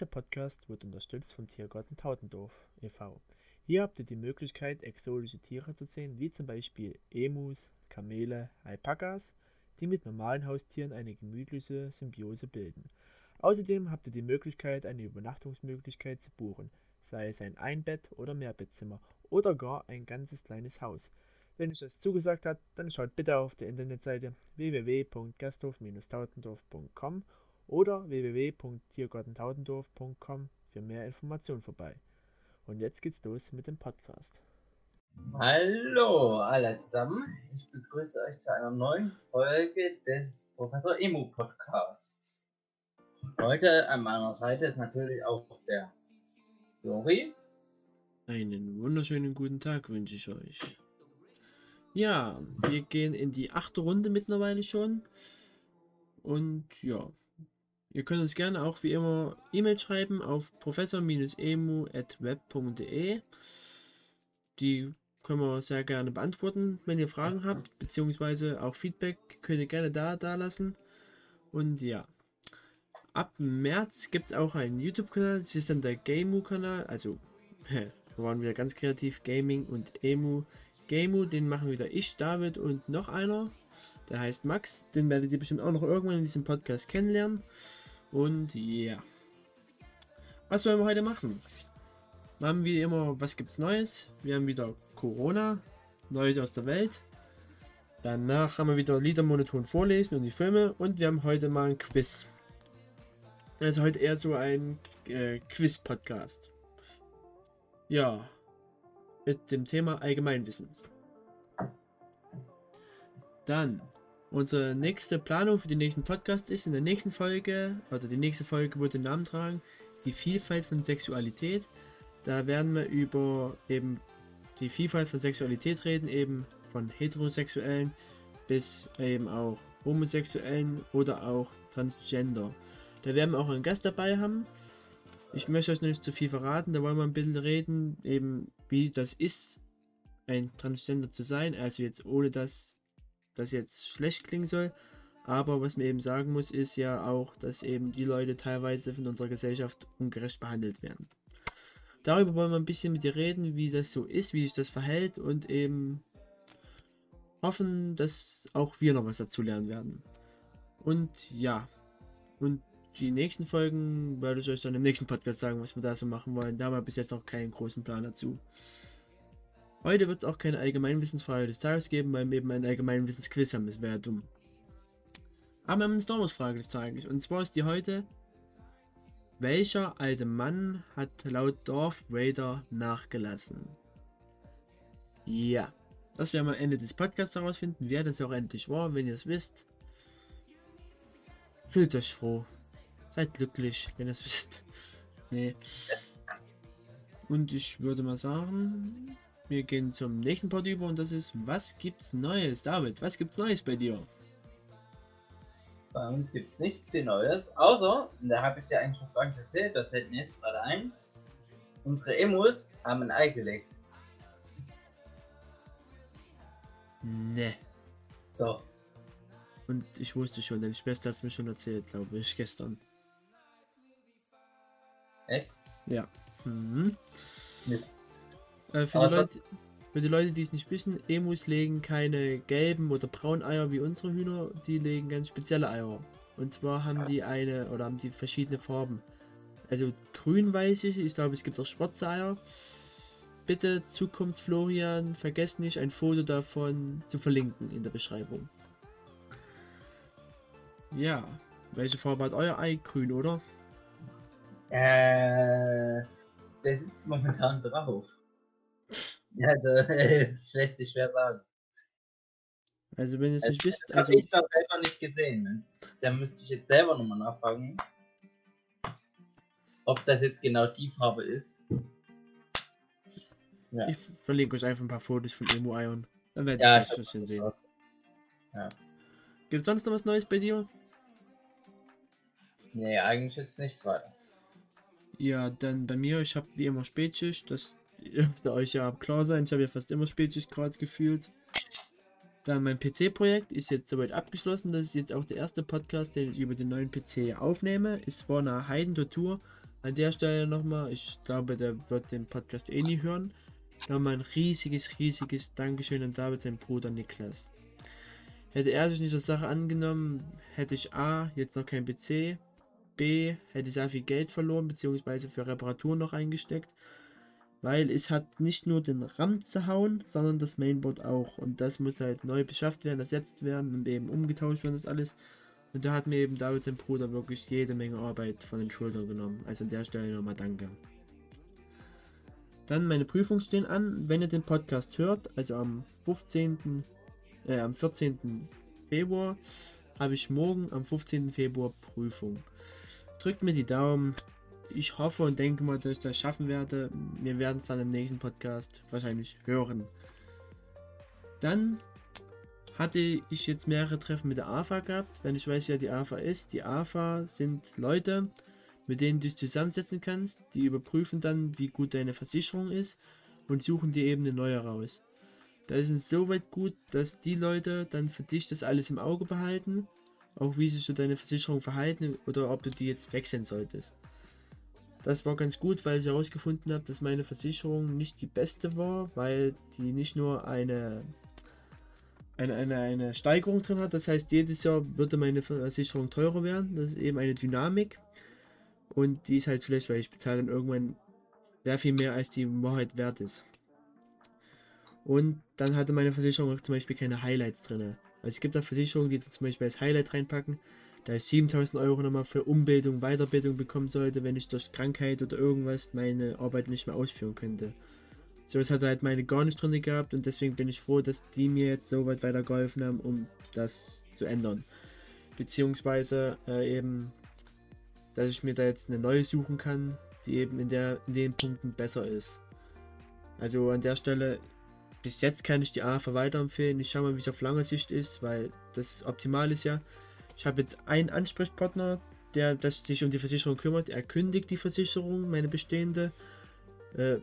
Dieser Podcast wird unterstützt vom Tiergarten Tautendorf e.V. Hier habt ihr die Möglichkeit, exotische Tiere zu sehen, wie zum Beispiel Emus, Kamele, Alpakas, die mit normalen Haustieren eine gemütliche Symbiose bilden. Außerdem habt ihr die Möglichkeit, eine Übernachtungsmöglichkeit zu buchen, sei es ein Einbett- oder Mehrbettzimmer oder gar ein ganzes kleines Haus. Wenn euch das zugesagt hat, dann schaut bitte auf der Internetseite www.gasthof-tautendorf.com oder www.tiergartentautendorf.com für mehr Informationen vorbei. Und jetzt geht's los mit dem Podcast. Hallo alle zusammen, ich begrüße euch zu einer neuen Folge des Professor Emu Podcasts. Heute an meiner Seite ist natürlich auch der Flori. Einen wunderschönen guten Tag wünsche ich euch. Ja, wir gehen in die achte Runde mittlerweile schon. Und ja, ihr könnt uns gerne auch wie immer E-Mail schreiben auf professor-emu.web.de. Die können wir sehr gerne beantworten, wenn ihr Fragen habt, beziehungsweise auch Feedback könnt ihr gerne da, da lassen. Und ja, ab März gibt es auch einen YouTube-Kanal, das ist dann der Gameu-Kanal, also wir waren wieder ganz kreativ, Gaming und Emu Gemu, den machen wieder ich, David und noch einer. Der heißt Max. Den werdet ihr bestimmt auch noch irgendwann in diesem Podcast kennenlernen. Und ja. Was wollen wir heute machen? Wir haben wie immer, was gibt's Neues? Wir haben wieder Corona, Neues aus der Welt. Danach haben wir wieder Lieder monoton vorlesen und die Filme. Und wir haben heute mal ein Quiz. Also heute eher so ein äh, Quiz-Podcast. Ja, mit dem Thema Allgemeinwissen. Dann, unsere nächste Planung für den nächsten Podcast ist in der nächsten Folge, oder die nächste Folge wird den Namen tragen, die Vielfalt von Sexualität. Da werden wir über eben die Vielfalt von Sexualität reden, eben von Heterosexuellen bis eben auch Homosexuellen oder auch Transgender. Da werden wir auch einen Gast dabei haben. Ich möchte euch noch nicht zu viel verraten, da wollen wir ein bisschen reden, eben wie das ist, ein Transgender zu sein. Also jetzt ohne dass das jetzt schlecht klingen soll. Aber was man eben sagen muss, ist ja auch, dass eben die Leute teilweise von unserer Gesellschaft ungerecht behandelt werden. Darüber wollen wir ein bisschen mit dir reden, wie das so ist, wie sich das verhält und eben hoffen, dass auch wir noch was dazu lernen werden. Und ja, und die nächsten Folgen werde ich euch dann im nächsten Podcast sagen, was wir da so machen wollen. Da haben wir bis jetzt noch keinen großen Plan dazu. Heute wird es auch keine Allgemeinwissensfrage des Tages geben, weil wir eben ein Allgemeinwissensquiz haben. Das wäre ja dumm. Aber wir haben eine Star Wars Frage des Tages. Und zwar ist die heute: Welcher alte Mann hat laut Darth Vader nachgelassen? Ja, das werden wir am Ende des Podcasts herausfinden, wer das auch endlich war. Wenn ihr es wisst, fühlt euch froh. Seid glücklich, wenn ihr es wisst. Nee. Und ich würde mal sagen, wir gehen zum nächsten Part über und das ist, was gibt's Neues? David, was gibt's Neues bei dir? Bei uns gibt's nichts viel Neues, außer, da habe ich dir eigentlich noch gar nicht erzählt, das fällt mir jetzt gerade ein. Unsere Emus haben ein Ei gelegt. Ne. Doch. Und ich wusste schon, deine Schwester hat es mir schon erzählt, glaube ich, gestern. Echt? Ja. Mhm. Mist. Äh, für, die Leute, für die Leute, die es nicht wissen, Emus legen keine gelben oder braunen Eier wie unsere Hühner, die legen ganz spezielle Eier. Und zwar haben die eine oder haben die verschiedene Farben. Also grün weiß ich, ich glaube es gibt auch schwarze Eier. Bitte Zukunft Florian, vergesst nicht ein Foto davon zu verlinken in der Beschreibung. Ja, welche Farbe hat euer Ei? Grün, oder? Äh, der sitzt momentan drauf. Ja, das ist schlecht sich schwer sagen. Also wenn ihr es Also, nicht wisst, das also habe ich doch selber nicht gesehen. Ne? Da müsste ich jetzt selber nochmal nachfragen, ob das jetzt genau die Farbe ist. Ja, ich verlinke euch einfach ein paar Fotos von Emo-Eiern. Dann werdet ja ihr das schon das sehen. raus. Gibt es sonst noch was Neues bei dir? Nee, eigentlich jetzt nichts weiter. Ja, dann bei mir, ich habe wie immer Spätschicht, das dürfte euch ja klar sein, ich habe ja fast immer Spätschicht gerade gefühlt. Dann mein PC-Projekt ist jetzt soweit abgeschlossen, das ist jetzt auch der erste Podcast, den ich über den neuen PC aufnehme. Es war eine Heidentortur, an der Stelle nochmal, ich glaube, der wird den Podcast eh nie hören. Nochmal ein riesiges, riesiges Dankeschön an David, seinen Bruder Niklas. Hätte er sich nicht der Sache angenommen, hätte ich A, jetzt noch kein PC, B, hätte ich sehr viel Geld verloren, beziehungsweise für Reparaturen noch eingesteckt, weil es hat nicht nur den RAM zerhauen, sondern das Mainboard auch. Und das muss halt neu beschafft werden, ersetzt werden und eben umgetauscht werden, das alles. Und da hat mir eben David sein Bruder wirklich jede Menge Arbeit von den Schultern genommen. Also an der Stelle nochmal danke. Dann meine Prüfungen stehen an. Wenn ihr den Podcast hört, also am 15., äh, am 14. Februar, habe ich morgen am 15. Februar Prüfung. Drückt mir die Daumen. Ich hoffe und denke mal, dass ich das schaffen werde. Wir werden es dann im nächsten Podcast wahrscheinlich hören. Dann hatte ich jetzt mehrere Treffen mit der AFA gehabt. Wenn ich weiß, wer die AFA ist. Die AFA sind Leute, mit denen du dich zusammensetzen kannst. Die überprüfen dann, wie gut deine Versicherung ist und suchen dir eben eine neue raus. Da ist es soweit gut, dass die Leute dann für dich das alles im Auge behalten. Auch wie sich so deine Versicherung verhalten oder ob du die jetzt wechseln solltest. Das war ganz gut, weil ich herausgefunden habe, dass meine Versicherung nicht die beste war, weil die nicht nur eine eine, eine, eine Steigerung drin hat. Das heißt, jedes Jahr würde meine Versicherung teurer werden. Das ist eben eine Dynamik. Und die ist halt schlecht, weil ich bezahle dann irgendwann sehr viel mehr, als die Wahrheit wert ist. Und dann hatte meine Versicherung auch zum Beispiel keine Highlights drin. Also es gibt da Versicherungen, die zum Beispiel als Highlight reinpacken, da ich 7000 Euro nochmal für Umbildung, Weiterbildung bekommen sollte, wenn ich durch Krankheit oder irgendwas meine Arbeit nicht mehr ausführen könnte. So was hat halt meine gar nicht drin gehabt und deswegen bin ich froh, dass die mir jetzt so weit weitergeholfen haben, um das zu ändern. Beziehungsweise äh, eben, dass ich mir da jetzt eine neue suchen kann, die eben in, der, in den Punkten besser ist. Also an der Stelle, bis jetzt kann ich die AFA weiterempfehlen. Ich schaue mal, wie es auf lange Sicht ist, weil das optimal ist ja. Ich habe jetzt einen Ansprechpartner, der das sich um die Versicherung kümmert. Er kündigt die Versicherung, meine bestehende. Äh,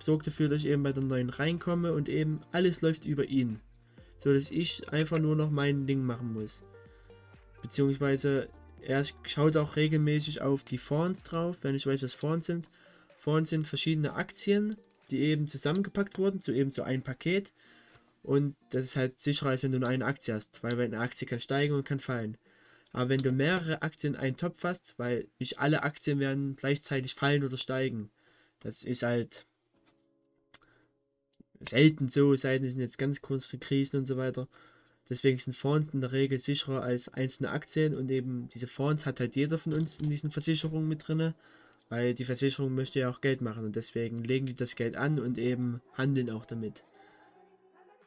sorgt dafür, dass ich eben bei der neuen reinkomme und eben alles läuft über ihn. So dass ich einfach nur noch mein Ding machen muss. Beziehungsweise er schaut auch regelmäßig auf die Fonds drauf, wenn ich weiß, was Fonds sind. Fonds sind verschiedene Aktien, die eben zusammengepackt wurden, zu eben so ein Paket. Und das ist halt sicherer, als wenn du nur eine Aktie hast, weil eine Aktie kann steigen und kann fallen. Aber wenn du mehrere Aktien in einen Topf hast, weil nicht alle Aktien werden gleichzeitig fallen oder steigen, das ist halt selten so, es sind jetzt ganz kurze Krisen und so weiter. Deswegen sind Fonds in der Regel sicherer als einzelne Aktien und eben diese Fonds hat halt jeder von uns in diesen Versicherungen mit drinne, weil die Versicherung möchte ja auch Geld machen und deswegen legen die das Geld an und eben handeln auch damit.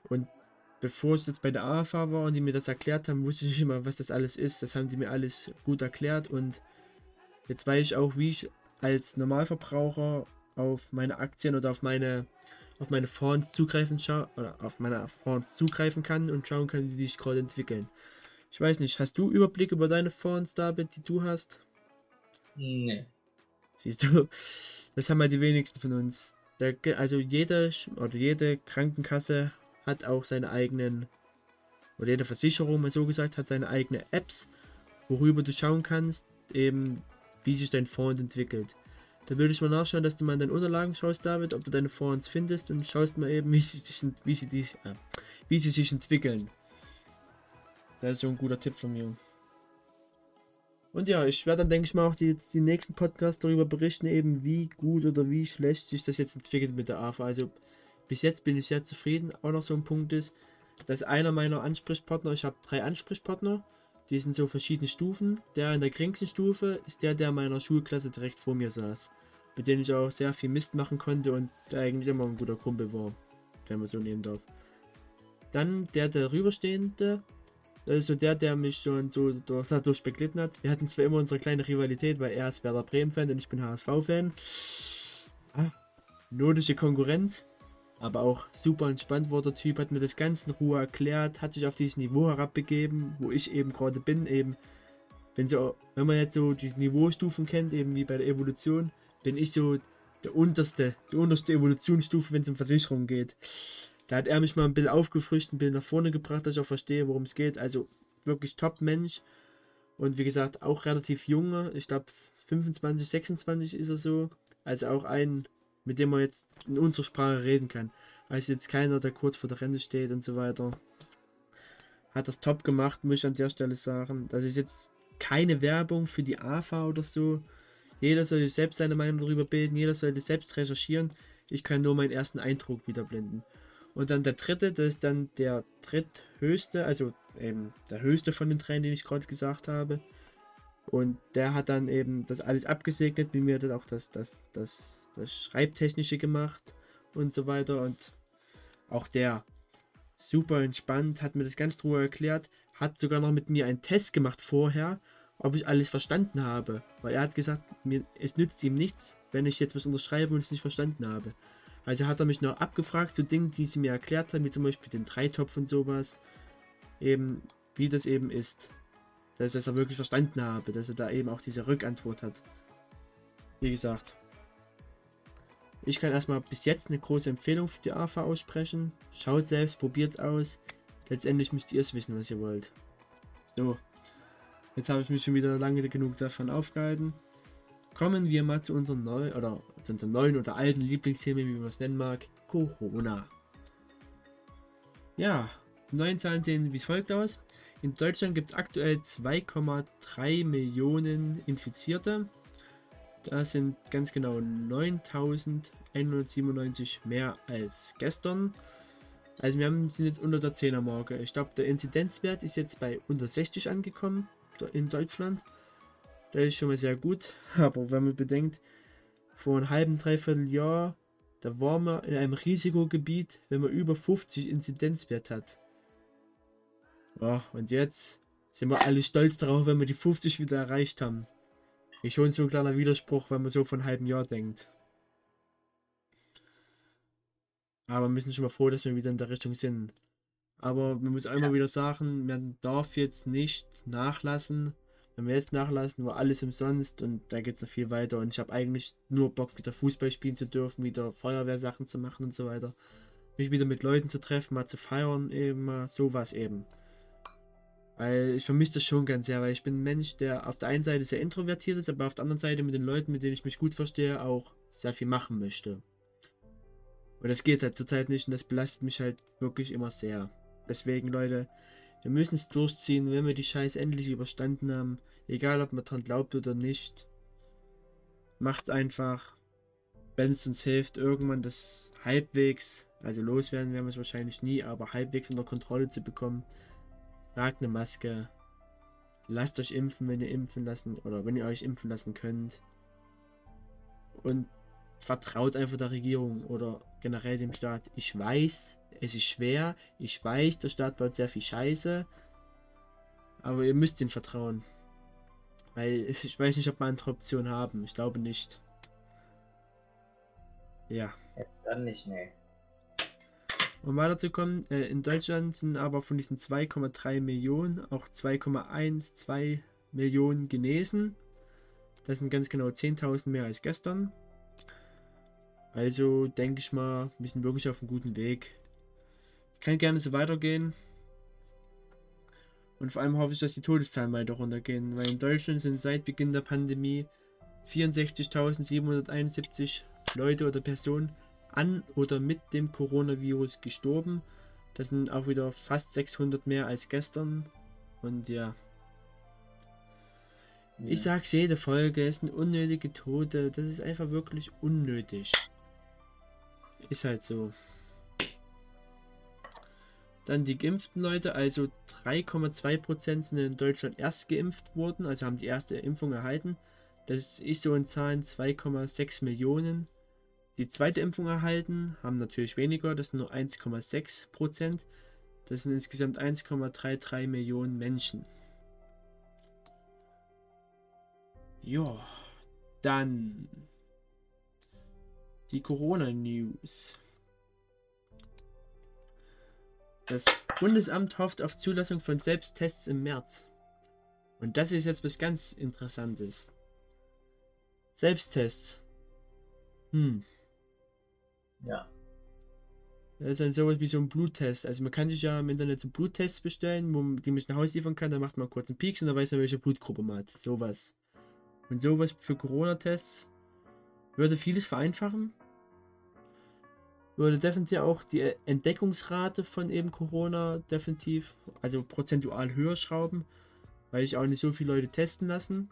Und bevor ich jetzt bei der AFA war und die mir das erklärt haben, wusste ich nicht immer, was das alles ist. Das haben die mir alles gut erklärt und jetzt weiß ich auch, wie ich als Normalverbraucher auf meine Aktien oder auf meine auf meine Fonds zugreifen oder auf meine Fonds zugreifen kann und schauen kann, wie die sich gerade entwickeln. Ich weiß nicht, hast du Überblick über deine Fonds, David, die du hast? Nee. Siehst du, das haben ja die wenigsten von uns. Der, also jede oder jede Krankenkasse hat auch seine eigenen, oder jede Versicherung, mal so gesagt, hat seine eigenen Apps, worüber du schauen kannst, eben wie sich dein Fonds entwickelt. Da würde ich mal nachschauen, dass du mal in deinen Unterlagen schaust, David, ob du deine Fonds findest und schaust mal eben, wie sie sich, wie sie, die, äh, wie sie sich entwickeln. Das ist so ein guter Tipp von mir. Und ja, ich werde dann, denke ich mal, auch die, jetzt die nächsten Podcasts darüber berichten, eben wie gut oder wie schlecht sich das jetzt entwickelt mit der AFA. Also bis jetzt bin ich sehr zufrieden. Auch noch so ein Punkt ist, dass einer meiner Ansprechpartner, ich habe drei Ansprechpartner, die sind so verschiedene Stufen. Der in der geringsten Stufe ist der, der meiner Schulklasse direkt vor mir saß mit denen ich auch sehr viel Mist machen konnte und der eigentlich immer ein guter Kumpel war, wenn man so nehmen darf. Dann der darüberstehende, das ist so der, der mich schon so durch, dadurch beglitten hat. Wir hatten zwar immer unsere kleine Rivalität, weil er ist Werder Bremen-Fan und ich bin HSV-Fan. Ah, nordische Konkurrenz, aber auch super entspannt war der Typ, hat mir das Ganze in Ruhe erklärt, hat sich auf dieses Niveau herabbegeben, wo ich eben gerade bin, eben wenn, so, wenn man jetzt so die Niveaustufen kennt, eben wie bei der Evolution, bin ich so der unterste, die unterste Evolutionsstufe, wenn es um Versicherungen geht. Da hat er mich mal ein bisschen aufgefrischt, ein bisschen nach vorne gebracht, dass ich auch verstehe, worum es geht. Also wirklich top Mensch. Und wie gesagt, auch relativ junge. Ich glaube 25, 26 ist er so. Also auch ein, mit dem man jetzt in unserer Sprache reden kann. Also jetzt keiner, der kurz vor der Rente steht und so weiter. Hat das top gemacht, muss ich an der Stelle sagen. Das ist jetzt keine Werbung für die AFA oder so. Jeder sollte selbst seine Meinung darüber bilden, jeder sollte selbst recherchieren. Ich kann nur meinen ersten Eindruck wiederblenden. Und dann der dritte, das ist dann der dritthöchste, also eben der höchste von den dreien, den ich gerade gesagt habe. Und der hat dann eben das alles abgesegnet, wie mir dann auch das, das, das, das Schreibtechnische gemacht und so weiter. Und auch der super entspannt, hat mir das ganz Ruhe erklärt, hat sogar noch mit mir einen Test gemacht vorher, ob ich alles verstanden habe. Weil er hat gesagt, mir, es nützt ihm nichts, wenn ich jetzt was unterschreibe und es nicht verstanden habe. Also hat er mich noch abgefragt zu Dingen, die sie mir erklärt haben, wie zum Beispiel den Dreitopf und sowas. Eben, wie das eben ist. Dass ich das wirklich verstanden habe, dass er da eben auch diese Rückantwort hat. Wie gesagt. Ich kann erstmal bis jetzt eine große Empfehlung für die AFA aussprechen. Schaut selbst, probiert es aus. Letztendlich müsst ihr es wissen, was ihr wollt. So. Jetzt habe ich mich schon wieder lange genug davon aufgehalten. Kommen wir mal zu unserem neuen oder zu unserem neuen oder alten Lieblingsthema, wie man es nennen mag, Corona. Ja, neuen Zahlen sehen wie folgt aus. In Deutschland gibt es aktuell 2,3 Millionen Infizierte. Das sind ganz genau 9197 mehr als gestern. Also wir haben, sind jetzt unter der 10er Marke. Ich glaube, der Inzidenzwert ist jetzt bei unter 60 angekommen in Deutschland. Das ist schon mal sehr gut. Aber wenn man bedenkt, vor einem halben, dreiviertel Jahr, da war man in einem Risikogebiet, wenn man über 50 Inzidenzwert hat. Ja, und jetzt sind wir alle stolz darauf, wenn wir die 50 wieder erreicht haben. Ist schon so ein kleiner Widerspruch, wenn man so von einem halben Jahr denkt. Aber wir müssen schon mal froh, dass wir wieder in der Richtung sind. Aber man muss einmal ja. wieder sagen, man darf jetzt nicht nachlassen. Wenn wir jetzt nachlassen, war alles umsonst und da geht es noch viel weiter. Und ich habe eigentlich nur Bock, wieder Fußball spielen zu dürfen, wieder Feuerwehrsachen zu machen und so weiter. Mich wieder mit Leuten zu treffen, mal zu feiern, eben mal sowas eben. Weil ich vermisse das schon ganz sehr, weil ich bin ein Mensch, der auf der einen Seite sehr introvertiert ist, aber auf der anderen Seite mit den Leuten, mit denen ich mich gut verstehe, auch sehr viel machen möchte. Und das geht halt zurzeit nicht und das belastet mich halt wirklich immer sehr. Deswegen, Leute, wir müssen es durchziehen, wenn wir die Scheiße endlich überstanden haben. Egal, ob man dran glaubt oder nicht. Macht's einfach. Wenn es uns hilft, irgendwann das halbwegs, also loswerden werden wir es wahrscheinlich nie, aber halbwegs unter Kontrolle zu bekommen Tragt eine Maske. Lasst euch impfen, wenn ihr impfen lassen oder wenn ihr euch impfen lassen könnt. Und vertraut einfach der Regierung oder generell dem Staat. Ich weiß, es ist schwer. Ich weiß, der Staat baut sehr viel Scheiße. Aber ihr müsst ihm vertrauen. Weil ich weiß nicht, ob wir andere Optionen haben. Ich glaube nicht. Ja. Dann nicht, nee. Um weiterzukommen, äh, in Deutschland sind aber von diesen 2,3 Millionen auch 2,12 Millionen genesen. Das sind ganz genau 10.000 mehr als gestern. Also denke ich mal, wir sind wirklich auf einem guten Weg. Kann gerne so weitergehen. Und vor allem hoffe ich, dass die Todeszahlen weiter runtergehen, weil in Deutschland sind seit Beginn der Pandemie 64.771 Leute oder Personen an oder mit dem Coronavirus gestorben. Das sind auch wieder fast 600 mehr als gestern. Und ja. ja. Ich sag's jede Folge, es sind unnötige Tote. Das ist einfach wirklich unnötig. Ist halt so. Dann die geimpften Leute, also 3,2% sind in Deutschland erst geimpft worden, also haben die erste Impfung erhalten. Das ist so in Zahlen 2,6 Millionen die zweite Impfung erhalten, haben natürlich weniger, das sind nur 1,6 Prozent. Das sind insgesamt 1,33 Millionen Menschen. Ja, dann die Corona-News. Das Bundesamt hofft auf Zulassung von Selbsttests im März. Und das ist jetzt was ganz Interessantes. Selbsttests. Hm. Ja. Das ist dann sowas wie so ein Bluttest. Also man kann sich ja im Internet so Bluttests bestellen, wo man die mich nach Hause liefern kann, dann macht man kurz einen Pieks und dann weiß man, welche Blutgruppe man hat. Sowas. Und sowas für Corona-Tests würde vieles vereinfachen. Würde definitiv auch die Entdeckungsrate von eben Corona definitiv, also prozentual höher schrauben, weil ich auch nicht so viele Leute testen lassen.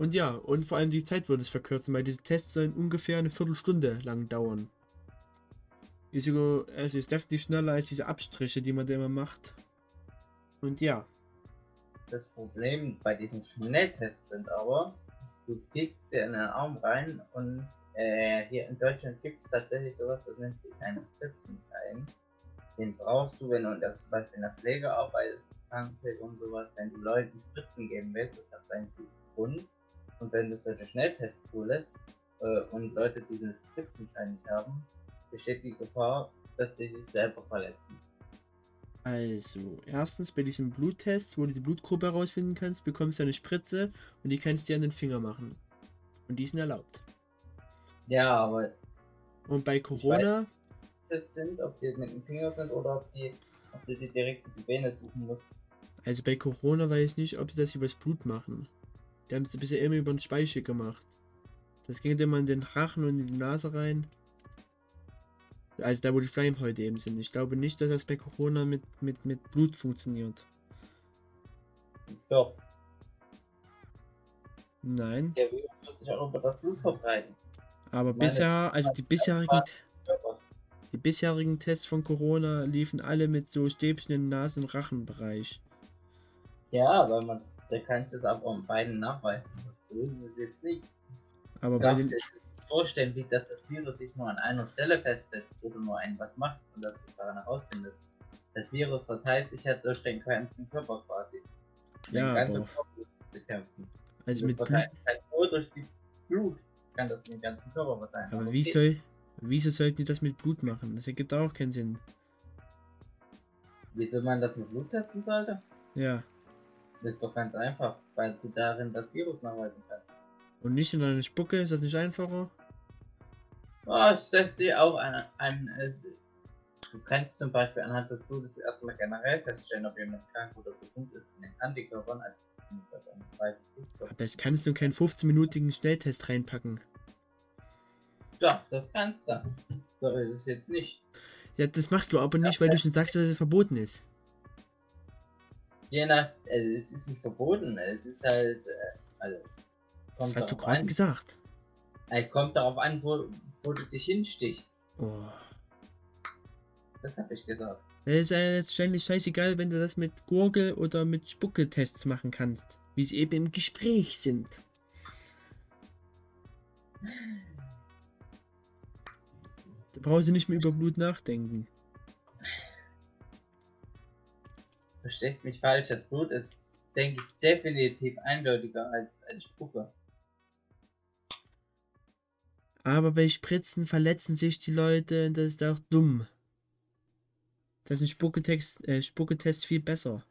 Und ja, und vor allem die Zeit würde es verkürzen, weil diese Tests sollen ungefähr eine Viertelstunde lang dauern. Es ist definitiv schneller als diese Abstriche, die man da immer macht. Und ja. Das Problem bei diesen Schnelltests sind aber, du kriegst dir in den Arm rein und äh, hier in Deutschland gibt es tatsächlich sowas, das nennt sich ein Spritzenschein. Den brauchst du, wenn du zum Beispiel in der Pflege arbeitest, Krankenpflege und sowas, wenn du Leuten Spritzen geben willst, das hat seinen Grund. Und wenn du solche Schnelltests zulässt äh, und Leute diesen Spritzenschein nicht haben, besteht die Gefahr, dass sie sich selber verletzen. Also, erstens bei diesem Bluttest, wo du die Blutgruppe herausfinden kannst, bekommst du eine Spritze und die kannst du dir an den Finger machen. Und die sind erlaubt. Ja, aber. Und bei Corona. Weiß, sind, ob die mit dem Finger sind oder ob die, ob du die direkt die Vene suchen musst. Also bei Corona weiß ich nicht, ob sie das übers Blut machen. Die haben es bisher immer über den Speichel gemacht. Das ging immer in den Rachen und in die Nase rein. Also da wo die Schleimhäute eben sind. Ich glaube nicht, dass das bei Corona mit, mit, mit Blut funktioniert. Doch. Nein. Der Virus wird sich auch über das Blut verbreiten. Aber Meine bisher, also die bisherigen, die bisherigen Tests von Corona liefen alle mit so Stäbchen im Nasen- und Rachenbereich. Ja, weil man da kannst du es auch an beiden nachweisen. So ist es jetzt nicht. Aber bei den, vorstellen, wie dass das Virus sich nur an einer Stelle festsetzt oder nur ein was macht und dass du es daran herausfindest. Das Virus verteilt sich ja durch den ganzen Körper quasi. Den ja, ganzen Körper bekämpfen. Also mit Blut. Halt nur durch die Blut kann das den ganzen Körper verteilen. Aber, Aber wie soll, wieso sollten die das mit Blut machen? Das ergibt auch keinen Sinn. Wieso man das mit Blut testen sollte? Ja. Das ist doch ganz einfach, weil du darin das Virus nachweisen kannst. Und nicht in einer Spucke, ist das nicht einfacher? Oh, ich sehe auch an, an du kannst zum Beispiel anhand des Blutes erstmal generell feststellen, ob jemand krank oder gesund ist in den Antikörpern, also aber das kannst du in keinen 15-minütigen Schnelltest reinpacken. Doch, das kannst du. So ist es jetzt nicht. Ja, das machst du aber nicht, weil du schon sagst, dass es verboten ist. Je nach, also es ist nicht verboten, es ist halt, äh, also. Das hast du gerade gesagt. Es kommt darauf an, wo, wo du dich hinstichst. Oh. Das habe ich gesagt. Es ist ja letztendlich scheißegal, wenn du das mit Gurgel oder mit Spucke-Tests machen kannst, wie sie eben im Gespräch sind. Da brauchst du nicht mehr über Blut nachdenken. Verstehst mich falsch, das Blut ist, denke ich, definitiv eindeutiger als, als Spucke. Aber bei Spritzen verletzen sich die Leute und das ist auch dumm. Das ist ein Spucketest, äh, Spucketest viel besser.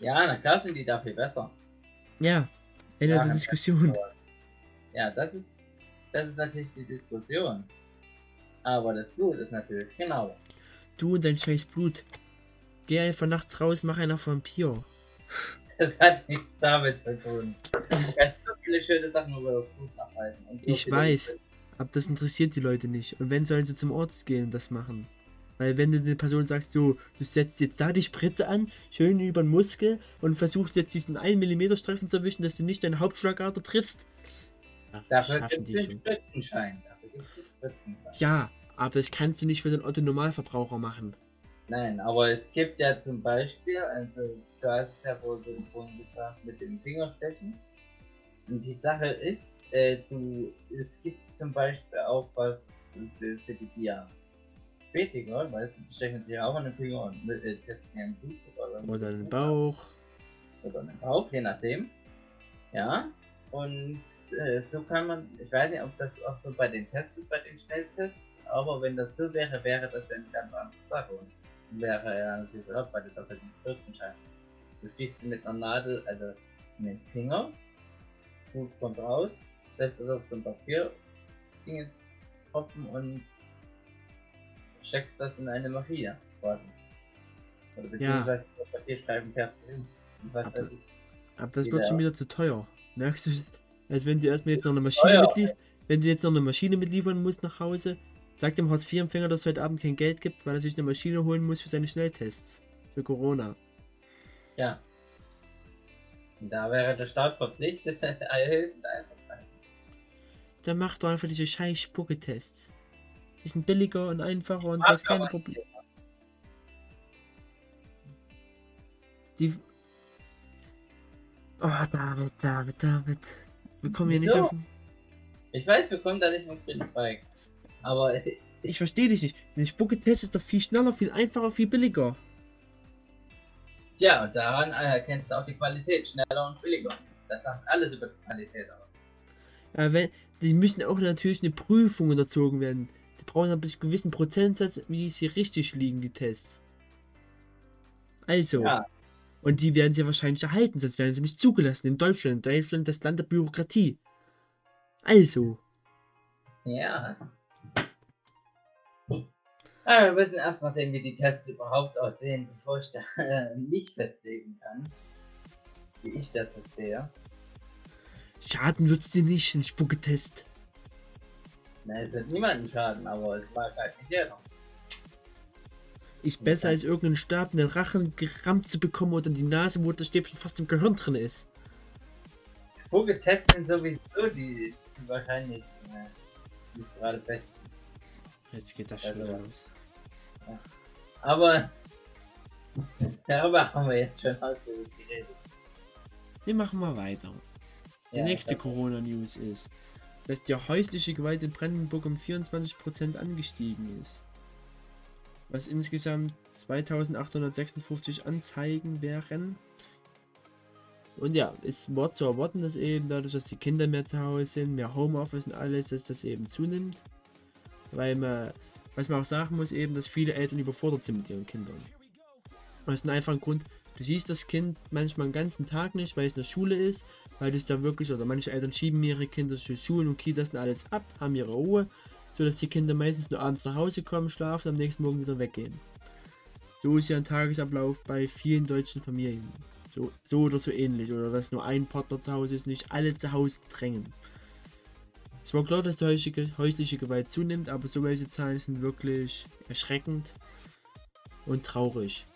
Ja, na klar sind die da viel besser. Ja, Ende ja, der Diskussion. Ja, das ist, das ist natürlich die Diskussion. Aber das Blut ist natürlich genau. Du und dein scheiß Blut. Geh einfach nachts raus, mach einer Vampir. Das hat nichts damit zu tun. Du kannst so viele schöne Sachen über das Blut nachweisen. So ich weiß. Aber das interessiert die Leute nicht. Und wenn sollen sie zum Arzt gehen und das machen? Weil wenn du eine Person sagst, du, du setzt jetzt da die Spritze an, schön über den Muskel und versuchst jetzt diesen 1 mm Streifen zu erwischen, dass du nicht deinen Hauptschlagader triffst. Ach, Dafür gibt es den Spritzenschein. Ja, aber das kannst du nicht für den Otto-Normalverbraucher machen. Nein, aber es gibt ja zum Beispiel, also du hast es ja wohl vorhin gesagt, mit dem Fingerstechen. Und die Sache ist, äh, du, es gibt zum Beispiel auch was für, für die Diabetiker, weil sie stechen sich auch an den Finger und äh, testen ihren Blut oder, oder den Bauch. Oder den Bauch, je nachdem. Ja, und äh, so kann man, ich weiß nicht, ob das auch so bei den Tests ist, bei den Schnelltests, aber wenn das so wäre, wäre das eine ganz andere Sache. Und wäre ja natürlich auch bei der doppelten Kürzenschein. Du stichst mit einer Nadel, also in den Finger Blut kommt raus, lässt es auf so ein Papier Dingens tropfen und steckst das in eine Maschine quasi. Oder beziehungsweise ja. Papierstreifen färbst hin. Und was aber, weiß ich. Aber das wird schon wieder zu teuer. Merkst du, als wenn du erstmal jetzt noch eine Maschine ja. mitlief wenn du jetzt noch eine Maschine mitliefern musst nach Hause, sag dem Hartz-IV-Empfänger, dass er heute Abend kein Geld gibt, weil er sich eine Maschine holen muss für seine Schnelltests. Für Corona. Ja. Da wäre der Staat verpflichtet, alle Hilfen einzugreifen. Dann macht doch einfach diese scheiß Spucke-Tests. Die sind billiger und einfacher und Mag das keine Probleme. nicht. Die. Oh, David, David, David. Wir kommen hier nicht Wieso? auf. Ich weiß, wir kommen da nicht mit grünen Zweig. Aber Ich verstehe dich nicht. Ein Spucke-Test ist doch viel schneller, viel einfacher, viel billiger. Tja, und daran erkennst du auch die Qualität schneller und billiger. Das sagt alles über die Qualität aus. Ja, wenn, die müssen auch natürlich eine Prüfung unterzogen werden. Die brauchen einen gewissen Prozentsatz, wie sie richtig liegen, die Tests. Also. Ja. Und die werden sie wahrscheinlich erhalten, sonst werden sie nicht zugelassen in Deutschland. Deutschland das Land der Bürokratie. Also. Ja. Aber wir müssen erstmal sehen, wie die Tests überhaupt aussehen, bevor ich da äh, nicht festlegen kann. Wie ich dazu stehe. Schaden wird's dir nicht, ein Spucketest. Na, es wird niemanden schaden, aber es mag halt nicht jeder. Ist besser als irgendeinen Stab in den Rachen gerammt zu bekommen oder in die Nase, wo das Stäbchen fast im Gehirn drin ist. Spucke-Tests sind sowieso die, die wahrscheinlich äh, nicht gerade besten. Jetzt geht das Also schon was. los. Aber darüber haben wir jetzt schon ausführlich geredet. Wir machen mal weiter. Die Ja, nächste Corona-News ist, dass die häusliche Gewalt in Brandenburg um 24% angestiegen ist. Was insgesamt 2856 Anzeigen wären. Und ja, ist Wort zu erwarten, dass eben dadurch, dass die Kinder mehr zu Hause sind, mehr Homeoffice und alles, dass das eben zunimmt. Weil man, was man auch sagen muss, eben, dass viele Eltern überfordert sind mit ihren Kindern. Aus einem einfachen Grund, du siehst das Kind manchmal den ganzen Tag nicht, weil es in der Schule ist, weil das da wirklich, oder manche Eltern schieben ihre Kinder zu Schulen und Kitas und alles ab, haben ihre Ruhe, sodass die Kinder meistens nur abends nach Hause kommen, schlafen und am nächsten Morgen wieder weggehen. So ist ja ein Tagesablauf bei vielen deutschen Familien. So, so oder so ähnlich. Oder dass nur ein Partner zu Hause ist, nicht alle zu Hause drängen. Es war klar, dass die häusliche, häusliche Gewalt zunimmt, aber so welche Zahlen sind wirklich erschreckend und traurig.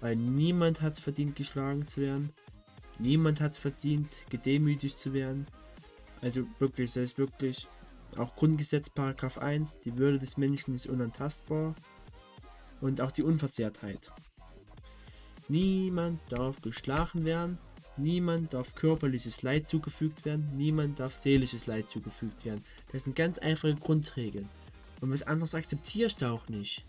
Weil niemand hat es verdient, geschlagen zu werden. Niemand hat es verdient, gedemütigt zu werden. Also wirklich, das ist wirklich auch Grundgesetz Paragraph 1, die Würde des Menschen ist unantastbar und auch die Unversehrtheit. Niemand darf geschlagen werden, niemand darf körperliches Leid zugefügt werden, niemand darf seelisches Leid zugefügt werden. Das sind ganz einfache Grundregeln. Und was anderes akzeptierst du auch nicht.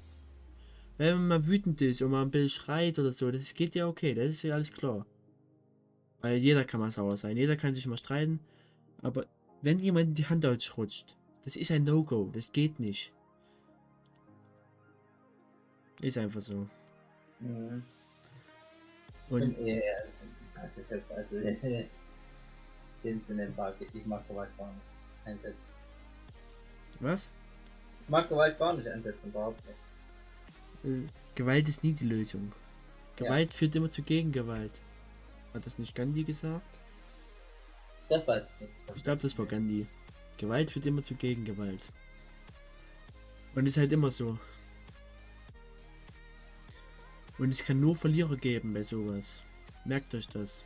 Wenn man mal wütend ist und mal ein bisschen schreit oder so, das geht ja okay, das ist ja alles klar. Weil jeder kann mal sauer sein, jeder kann sich mal streiten. Aber wenn jemand die Hand ausrutscht, das ist ein No-Go, das geht nicht. Ist einfach so. Mhm. Und Und, ja, also das, also, den Sinn im Park, ich mag Gewalt gar nicht einsetzen. was? Ich mag Gewalt gar nicht einsetzen, überhaupt nicht. Äh, Gewalt ist nie die Lösung. Gewalt führt immer zu Gegengewalt. Hat das nicht Gandhi gesagt? Das weiß ich jetzt. Ich glaube, das war Gandhi. Gewalt führt immer zu Gegengewalt. Und ist halt immer so. Und es kann nur Verlierer geben bei sowas. Merkt euch das.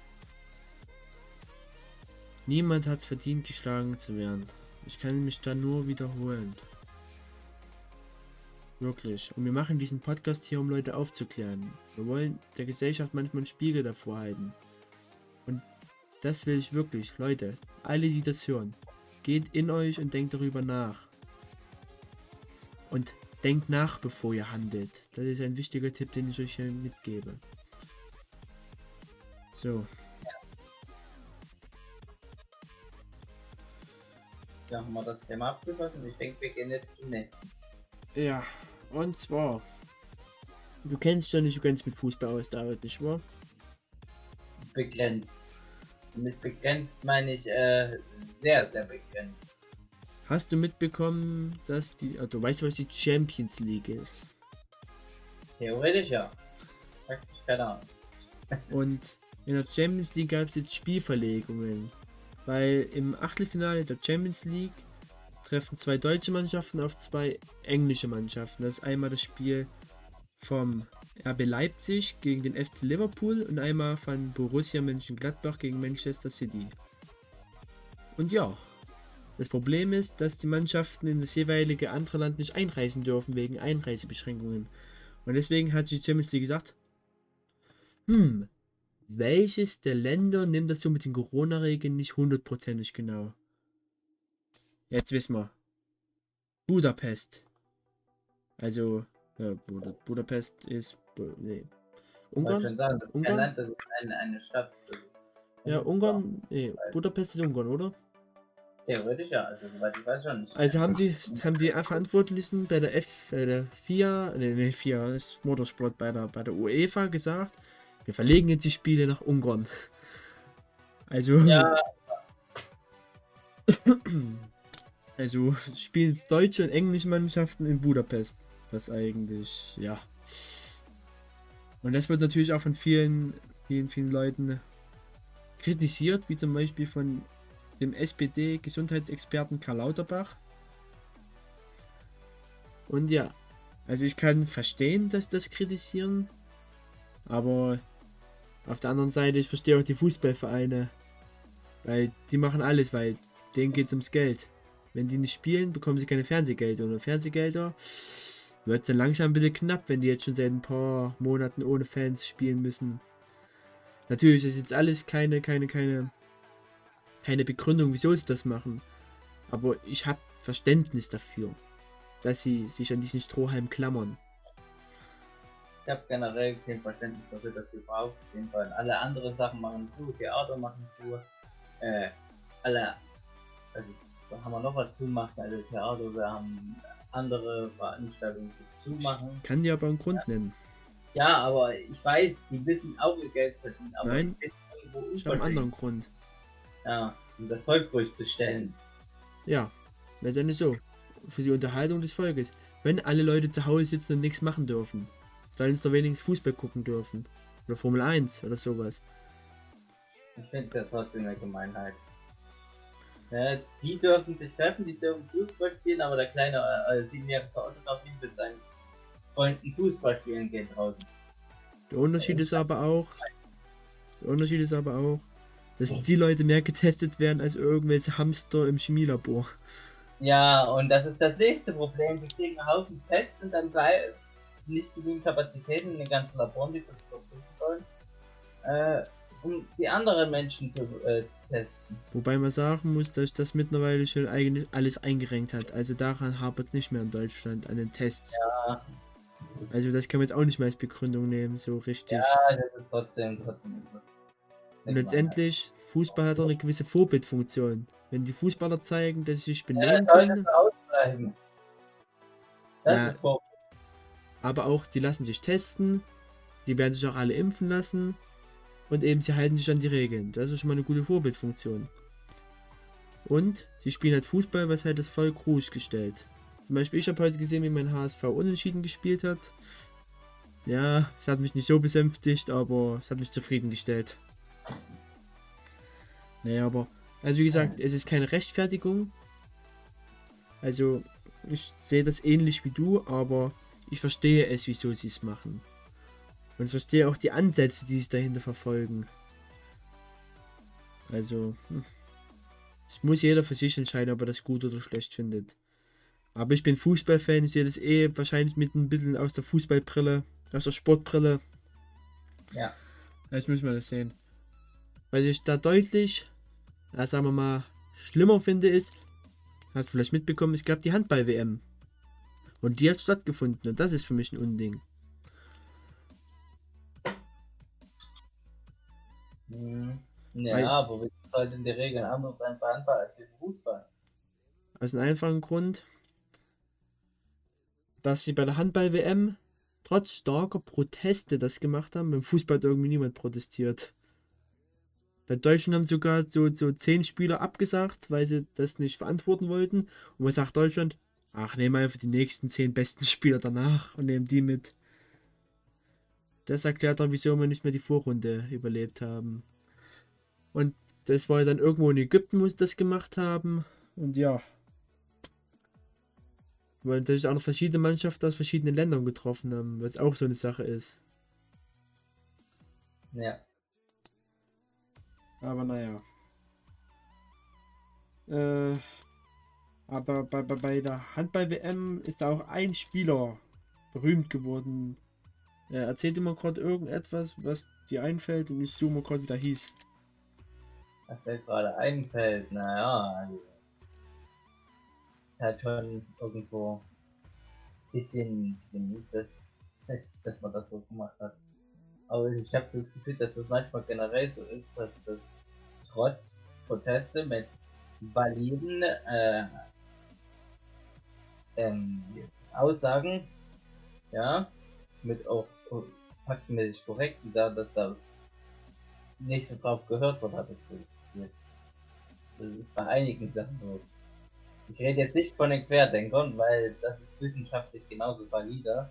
Niemand hat es verdient, geschlagen zu werden. Ich kann mich da nur wiederholen. Wirklich. Und wir machen diesen Podcast hier, um Leute aufzuklären. Wir wollen der Gesellschaft manchmal einen Spiegel davor halten. Und das will ich wirklich. Leute, alle, die das hören, geht in euch und denkt darüber nach. Und denkt nach, bevor ihr handelt. Das ist ein wichtiger Tipp, den ich euch hier mitgebe. So, Ja, haben wir das Thema abgeschlossen. Ich denke, wir gehen jetzt zum nächsten. ja. Und zwar, du kennst schon nicht so ganz mit Fußball aus, David, nicht wahr? Begrenzt. Und mit begrenzt meine ich äh, sehr, sehr begrenzt. Hast du mitbekommen, dass die, also, weißt du, was die Champions League ist? Theoretisch ja. Praktisch keine Ahnung. Und in der Champions League gab es jetzt Spielverlegungen. Weil im Achtelfinale der Champions League treffen zwei deutsche Mannschaften auf zwei englische Mannschaften. Das ist einmal das Spiel vom RB Leipzig gegen den FC Liverpool und einmal von Borussia Mönchengladbach gegen Manchester City. Und ja, das Problem ist, dass die Mannschaften in das jeweilige andere Land nicht einreisen dürfen wegen Einreisebeschränkungen. Und deswegen hat die Champions League gesagt, hm, welches der Länder nimmt das so mit den Corona-Regeln nicht hundertprozentig genau? Jetzt wissen wir. Budapest. Also, ja, Bud Budapest ist. Nee. Ungarn? Sagen, das ist Ungarn? Land, das ist eine, eine Stadt. ja, Ungarn. Nee, Budapest ist Ungarn, oder? Theoretisch ja, also soweit ich weiß schon nicht. Also haben die, haben die Verantwortlichen bei der F, bei der FIA, ne, ne, FIA ist Motorsport bei der, bei der UEFA gesagt, wir verlegen jetzt die Spiele nach Ungarn. Also. Ja. Also spielen es deutsche und englische Mannschaften in Budapest. Was eigentlich, ja. Und das wird natürlich auch von vielen, vielen, vielen Leuten kritisiert, wie zum Beispiel von dem SPD-Gesundheitsexperten Karl Lauterbach. Und ja, also ich kann verstehen, dass das kritisieren, aber auf der anderen Seite, ich verstehe auch die Fußballvereine, weil die machen alles, weil denen geht es ums Geld. Wenn die nicht spielen, bekommen sie keine Fernsehgelder. Und Fernsehgelder wird es dann langsam ein knapp, wenn die jetzt schon seit ein paar Monaten ohne Fans spielen müssen. Natürlich ist jetzt alles keine, keine, keine, keine Begründung, wieso sie das machen. Aber ich habe Verständnis dafür, dass sie sich an diesen Strohhalm klammern. Ich habe generell kein Verständnis dafür, dass sie überhaupt gehen sollen. Alle anderen Sachen machen zu, Theater machen zu, äh, alle, also da haben wir noch was zumachen, also Theater, wir haben andere Veranstaltungen zumachen. Ich kann dir aber einen Grund ja. nennen. Ja, aber ich weiß, die wissen auch ihr Geld verdienen, aber Nein, ich habe einen anderen Grund. Ja, um das Volk ruhig zu stellen. Ja, letztendlich so. Für die Unterhaltung des Volkes. Wenn alle Leute zu Hause sitzen und nichts machen dürfen, sollen doch wenigstens Fußball gucken dürfen. Oder Formel 1 oder sowas. Ich finde es ja trotzdem eine Gemeinheit. Ja, die dürfen sich treffen, die dürfen Fußball spielen, aber der kleine äh, siebenjährige Otto darf nicht mit seinen Freunden Fußball spielen gehen draußen. Der Unterschied ist aber auch, der Unterschied ist aber auch, dass die Leute mehr getestet werden als irgendwelche Hamster im Chemielabor. Ja, und das ist das nächste Problem. Wir kriegen einen Haufen Tests und dann nicht genügend Kapazitäten in den ganzen Laboren, die wir zur Verfügung sollen. Äh, um die anderen Menschen zu, äh, zu, testen. Wobei man sagen muss, dass das mittlerweile schon eigentlich alles eingerenkt hat. Also daran hapert nicht mehr in Deutschland an den Tests. Ja. Also das kann man jetzt auch nicht mehr als Begründung nehmen, so richtig. Ja, das ist trotzdem, trotzdem ist das. Und letztendlich, Fußball hat auch eine gewisse Vorbildfunktion. Wenn die Fußballer zeigen, dass sie sich benehmen ja, können. Das ja, ist Vorbild. Aber auch, die lassen sich testen, die werden sich auch alle impfen lassen. Und eben, sie halten sich an die Regeln. Das ist schon mal eine gute Vorbildfunktion. Und sie spielen halt Fußball, was halt das Volk ruhig gestellt. Zum Beispiel, ich habe heute gesehen, wie mein HSV unentschieden gespielt hat. Ja, es hat mich nicht so besänftigt, aber es hat mich zufriedengestellt. Naja, aber, also wie gesagt, es ist keine Rechtfertigung. Also, ich sehe das ähnlich wie du, aber ich verstehe es, wieso sie es machen. Und verstehe auch die Ansätze, die sie dahinter verfolgen. Also, hm. es muss jeder für sich entscheiden, ob er das gut oder schlecht findet. Aber ich bin Fußballfan, ich sehe das eh wahrscheinlich mit ein bisschen aus der Fußballbrille, aus der Sportbrille. Ja. Jetzt müssen wir das sehen. Was ich da deutlich, ja, sagen wir mal, schlimmer finde, ist, hast du vielleicht mitbekommen, es gab die Handball-WM. Und die hat stattgefunden und das ist für mich ein Unding. Mhm. Ja, aber wie sollten die Regeln anders sein bei Handball als für Fußball? Aus einem einfachen Grund, dass sie bei der Handball-WM trotz starker Proteste das gemacht haben. Beim Fußball hat irgendwie niemand protestiert. Bei Deutschland haben sogar so, so zehn Spieler abgesagt, weil sie das nicht verantworten wollten. Und man sagt Deutschland, ach, nehmen einfach die nächsten zehn besten Spieler danach und nehmen die mit. Das erklärt auch, wieso wir nicht mehr die Vorrunde überlebt haben. Und das war ja dann irgendwo in Ägypten, wo sie das gemacht haben. Und ja. Weil natürlich auch noch verschiedene Mannschaften aus verschiedenen Ländern getroffen haben, was auch so eine Sache ist. Ja. Aber naja. Äh, aber bei, bei, bei der Handball-WM ist auch ein Spieler berühmt geworden. Äh, erzählt mal gerade irgendetwas, was dir einfällt und ich suche mal gerade, wie der hieß. Was mir gerade einfällt, naja, also. Ist halt schon irgendwo bisschen, bisschen mies, dass, dass man das so gemacht hat. Aber ich habe so das Gefühl, dass das manchmal generell so ist, dass das trotz Proteste mit validen äh, ähm, Aussagen, ja, mit auch faktenmäßig korrekten Sachen, dass da nicht so drauf gehört wird, hat das Das ist bei einigen Sachen so. Ich rede jetzt nicht von den Querdenkern, weil das ist wissenschaftlich genauso valide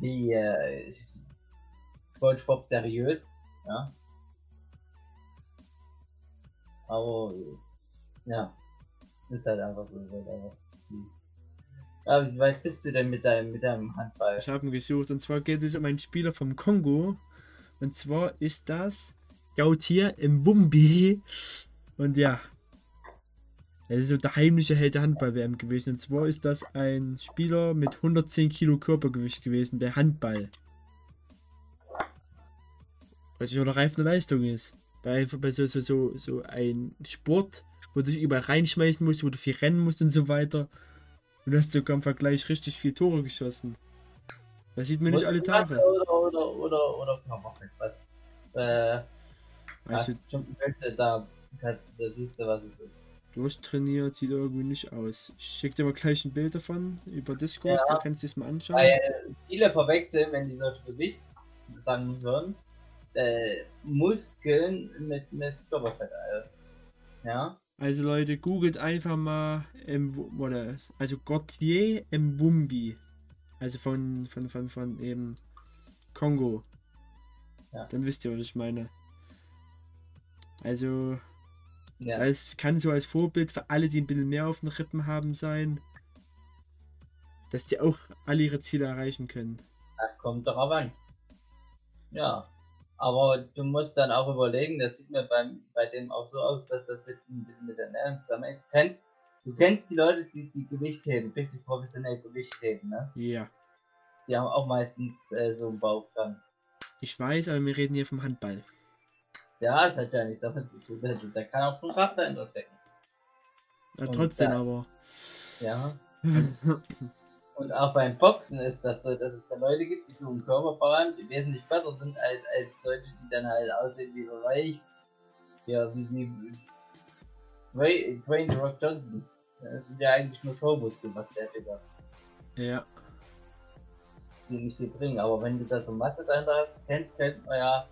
wie äh, Spongebob seriös, ja. Aber ja, ist halt einfach so, halt einfach mies. Aber wie weit bist du denn mit deinem, mit deinem Handball? Ich habe ihn gesucht und zwar geht es um einen Spieler vom Kongo. Und zwar ist das Gautier Mbumbi. Und ja, er ist so der heimliche Held der Handball-WM gewesen. Und zwar ist das ein Spieler mit 110 Kilo Körpergewicht gewesen, der Handball. Was schon eine reifende Leistung ist. Bei bei so, so, so, so ein Sport, wo du dich überall reinschmeißen musst, wo du viel rennen musst und so weiter. Und du hast sogar im Vergleich richtig viel Tore geschossen. Das sieht man nicht alle Tage. Oder, oder, oder, oder Körperfett. Was, äh, Weißt ja, du, schon Punkte, da kannst du, da siehst du, was es ist. durchtrainiert sieht irgendwie nicht aus. Ich schick dir mal gleich ein Bild davon über Discord, Ja. da kannst du es mal anschauen. Weil viele verwechseln, wenn die solche Gewichtssachen hören, äh, Muskeln mit, mit Körperfett. Also. Ja, Also Leute, googelt einfach mal Mbu- oder, also Gautier Mbumbi. Also von, von, von, von eben Kongo. Ja. Dann wisst ihr, was ich meine. Also, ja. das kann so als Vorbild für alle, die ein bisschen mehr auf den Rippen haben, sein. Dass die auch alle ihre Ziele erreichen können. Das kommt darauf an. Ja. Aber du musst dann auch überlegen, das sieht mir beim, bei dem auch so aus, dass das mit, mit, mit der Ernährung zusammenhängt. Du kennst, du kennst die Leute, die, die Gewicht heben, richtig professionell Gewicht heben, ne? Ja. Die haben auch meistens äh, so einen Bauch dann. Ich weiß, aber wir reden hier vom Handball. Ja, das hat ja nichts damit zu tun. Der, der kann auch schon Kraft dahinter stecken. Ja, trotzdem da- aber. Ja. Und auch beim Boxen ist das so, dass es da Leute gibt, die so haben, die wesentlich besser sind als, als solche, die dann halt aussehen wie Weich. Ja, wie, wie, wie Dwayne Rock Johnson. Das sind ja eigentlich nur Showmuskeln, was der hat, ja. die nicht viel bringen. Aber wenn du da so Masse dahinter hast, kennt, kennt man ja,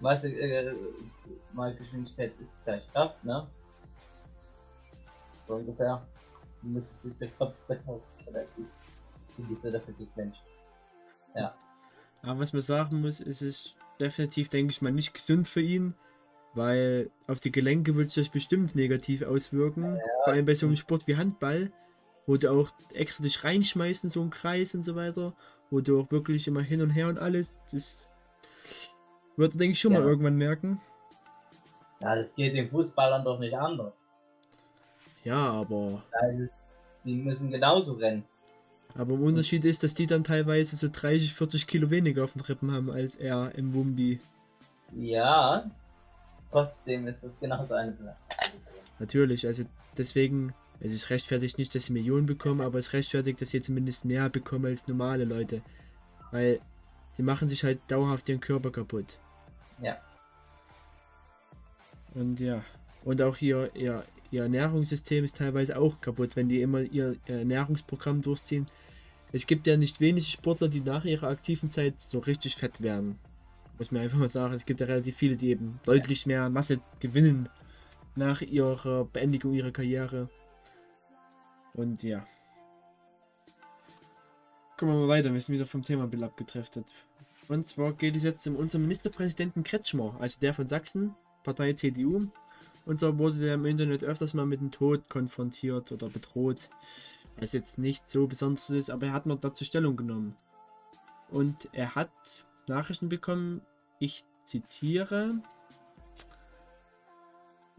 Masse, äh, mal Geschwindigkeit ist gleich Kraft, ne? So ungefähr. Du müsstest sich der Kopf besser auskennen als ich. Du ja der Physikmensch. Aber was man sagen muss, ist es definitiv, denke ich mal, nicht gesund für ihn, weil auf die Gelenke wird sich das bestimmt negativ auswirken. Vor allem bei so einem Sport wie Handball, wo du auch extra dich reinschmeißt in so einen Kreis und so weiter, wo du auch wirklich immer hin und her und alles, das wird er, denke ich, schon Ja. mal irgendwann merken. Ja, das geht den Fußballern doch nicht anders. Ja, aber, Also, die müssen genauso rennen. aber im Unterschied ist, dass die dann teilweise so 30, 40 Kilo weniger auf den Rippen haben als er im Wumbi. Ja, trotzdem ist das genauso eine Belastung. Natürlich, also deswegen, also es rechtfertigt nicht, dass sie Millionen bekommen, aber es rechtfertigt, dass sie zumindest mehr bekommen als normale Leute. Weil die machen sich halt dauerhaft ihren Körper kaputt. Ja. Und ja. Und auch hier ihr, ihr Ernährungssystem ist teilweise auch kaputt, wenn die immer ihr, Ernährungsprogramm durchziehen. Es gibt ja nicht wenige Sportler, die nach ihrer aktiven Zeit so richtig fett werden. Muss man einfach mal sagen. Es gibt ja relativ viele, die eben deutlich mehr Masse gewinnen nach ihrer Beendigung ihrer Karriere. Und ja. Kommen wir mal weiter, wir sind wieder vom Thema bisschen abgetriftet. Und zwar geht es jetzt um unseren Ministerpräsidenten Kretschmer, also der von Sachsen, Partei CDU. Und so wurde er im Internet öfters mal mit dem Tod konfrontiert oder bedroht. Was jetzt nicht so besonders ist, aber er hat mal dazu Stellung genommen. Und er hat Nachrichten bekommen, ich zitiere.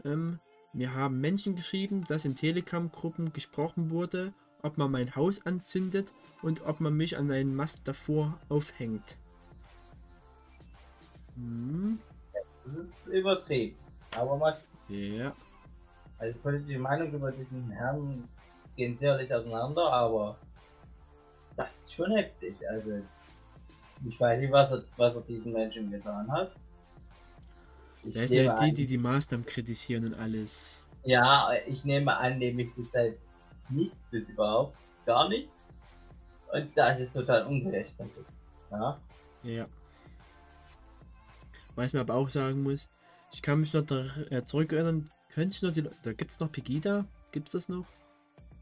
Ähm, mir haben Menschen geschrieben, dass in Telegram-Gruppen gesprochen wurde, ob man mein Haus anzündet und ob man mich an einen Mast davor aufhängt. Hm. Das ist übertrieben. Aber mal. Ja. Also politische Meinung über diesen Herrn gehen sicherlich auseinander, aber das ist schon heftig. Also ich weiß nicht, was er, was er diesen Menschen getan hat. Ich das sind halt die, die die Maßnahmen kritisieren und alles. Ja, ich nehme an, nämlich die Zeit nichts bis überhaupt, gar nichts. Und das ist total ungerechtfertigt. Ja. Ja. Was man aber auch sagen muss, ich kann mich noch da, äh, zurückerinnern, könnte ich noch die, da gibt es noch Pegida? Gibt es das noch?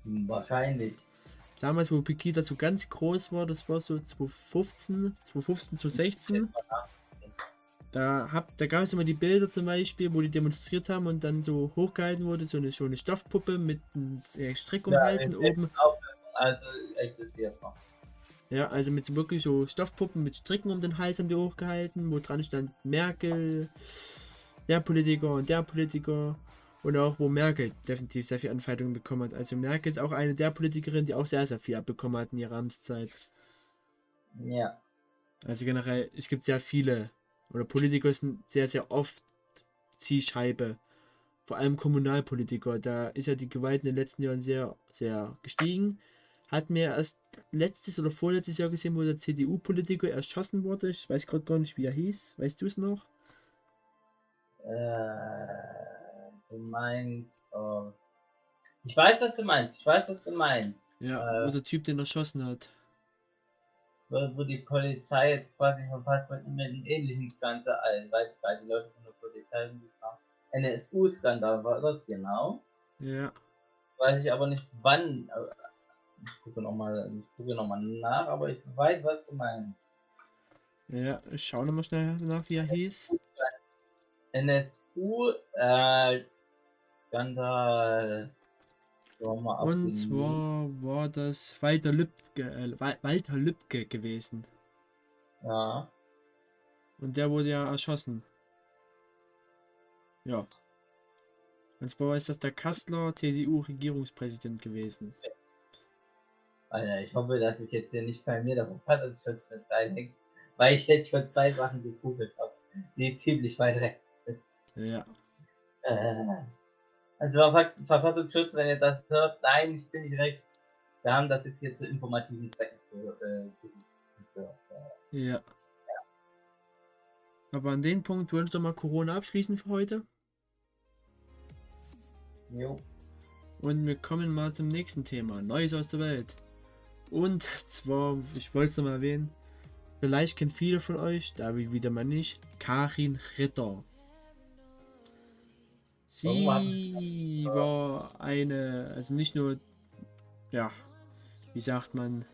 Wahrscheinlich. Damals, wo Pegida so ganz groß war, das war so 2015, 2015, 2016. Da, hab, da gab es immer die Bilder zum Beispiel, wo die demonstriert haben und dann so hochgehalten wurde, so eine, so eine Stoffpuppe mit einem Strick um ja, Hals und oben. Also existiert noch. Ja, also mit so wirklich so Stoffpuppen mit Stricken um den Hals haben die hochgehalten, wo dran stand Merkel, der Politiker und der Politiker. Und auch wo Merkel definitiv sehr viel Anfeindungen bekommen hat. Also Merkel ist auch eine der Politikerinnen, die auch sehr, sehr viel abbekommen hat in ihrer Amtszeit. Ja. Also generell, es gibt sehr viele, oder Politiker sind sehr, sehr oft Zielscheibe. Vor allem Kommunalpolitiker. Da ist ja die Gewalt in den letzten Jahren sehr, sehr gestiegen. Hat mir erst letztes oder vorletztes Jahr gesehen, wo der CDU-Politiker erschossen wurde. Ich weiß gerade gar nicht, wie er hieß. Weißt du es noch? Äh, du meinst. Oh. Ich weiß, was du meinst. Ich weiß, was du meinst. Ja, äh, wo der Typ den erschossen hat. Wo, wo die Polizei jetzt quasi verpasst wird mit einem ähnlichen Skandal, weil, weil die Leute von der Polizei kamen. NSU-Skandal war das genau. Ja. Weiß ich aber nicht wann. Ich gucke nochmal noch nach, aber ich weiß, was du meinst. Ja, ich schaue nochmal schnell nach, wie er hieß. NSU äh, Skandal. Und zwar war das Walter Lübcke, äh, Walter Lübcke gewesen. Ja. Und der wurde ja erschossen. Ja. Und zwar ist das der Kastler CDU-Regierungspräsident gewesen. Alter, ich hoffe, dass ich jetzt hier nicht bei mir der Verfassungsschutz mit reinhängt, weil ich jetzt schon zwei Sachen gegoogelt habe, die ziemlich weit rechts ja. Äh, also Verfassungsschutz, wenn ihr das hört, nein, ich bin nicht rechts. Wir haben das jetzt hier zu informativen Zwecken äh, gesucht. Äh, ja. ja. Aber an den Punkt wollen wir mal Corona abschließen für heute. Jo. Und wir kommen mal zum nächsten Thema. Neues aus der Welt. Und zwar, ich wollte es noch mal erwähnen, vielleicht kennt viele von euch, da wieder mal nicht, Karin Ritter. Sie war eine, also nicht nur, ja, wie sagt man,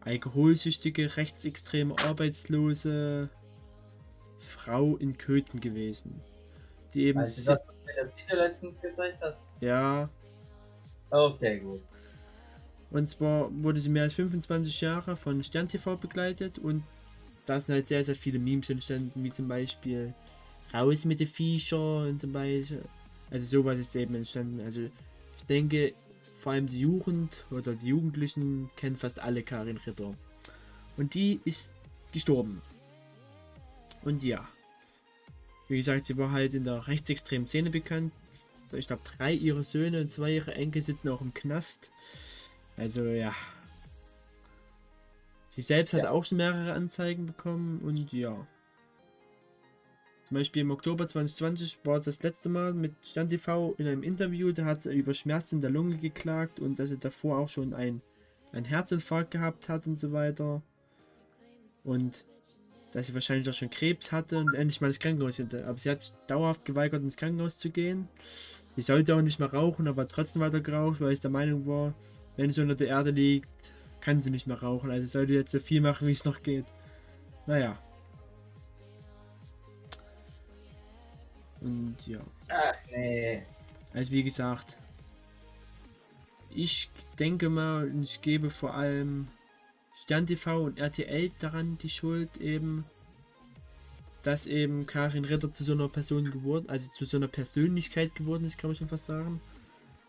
alkoholsüchtige, rechtsextreme, arbeitslose Frau in Köthen gewesen. Die eben. Also das, was mir das Video letztens gezeigt hat? Ja. Okay, gut. Und zwar wurde sie mehr als 25 Jahre von Stern TV begleitet und da sind halt sehr, sehr viele Memes entstanden, wie zum Beispiel raus mit den Viecher und zum Beispiel. Also sowas ist eben entstanden. Also ich denke, vor allem die Jugend oder die Jugendlichen kennen fast alle Karin Ritter. Und die ist gestorben. Und ja. Wie gesagt, sie war halt in der rechtsextremen Szene bekannt. Ich glaube, drei ihrer Söhne und zwei ihrer Enkel sitzen auch im Knast. Also ja. Sie selbst ja. hat auch schon mehrere Anzeigen bekommen und ja. Zum Beispiel im Oktober 2020 war es das letzte Mal mit Stand TV in einem Interview, da hat sie über Schmerzen in der Lunge geklagt und dass sie davor auch schon ein, ein Herzinfarkt gehabt hat und so weiter. Und dass sie wahrscheinlich auch schon Krebs hatte und endlich mal ins Krankenhaus hinter. Aber sie hat dauerhaft geweigert, ins Krankenhaus zu gehen. Sie sollte auch nicht mehr rauchen, aber trotzdem weiter geraucht, weil ich der Meinung war, wenn sie unter der Erde liegt, kann sie nicht mehr rauchen. Also sollte jetzt so viel machen, wie es noch geht. Naja. Und ja. Ach nee. Also wie gesagt, ich denke mal, ich gebe vor allem Stern TV und RTL daran die Schuld eben, dass eben Karin Ritter zu so einer Person geworden, also zu so einer Persönlichkeit geworden ist, kann man schon fast sagen.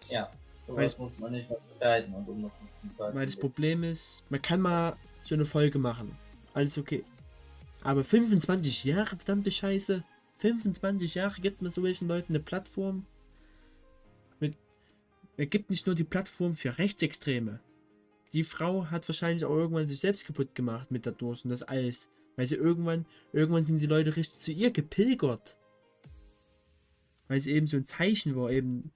Ja, Weil sowas muss man nicht und um Weil das Problem ist, man kann mal so eine Folge machen. Alles okay. Aber 25 Jahre, verdammte Scheiße. 25 Jahre gibt man solchen Leuten eine Plattform. Mit, er gibt nicht nur die Plattform für Rechtsextreme. Die Frau hat wahrscheinlich auch irgendwann sich selbst kaputt gemacht mit dadurch und das alles. Weil sie irgendwann, irgendwann sind die Leute richtig zu ihr gepilgert. Weil sie eben so ein Zeichen war, eben,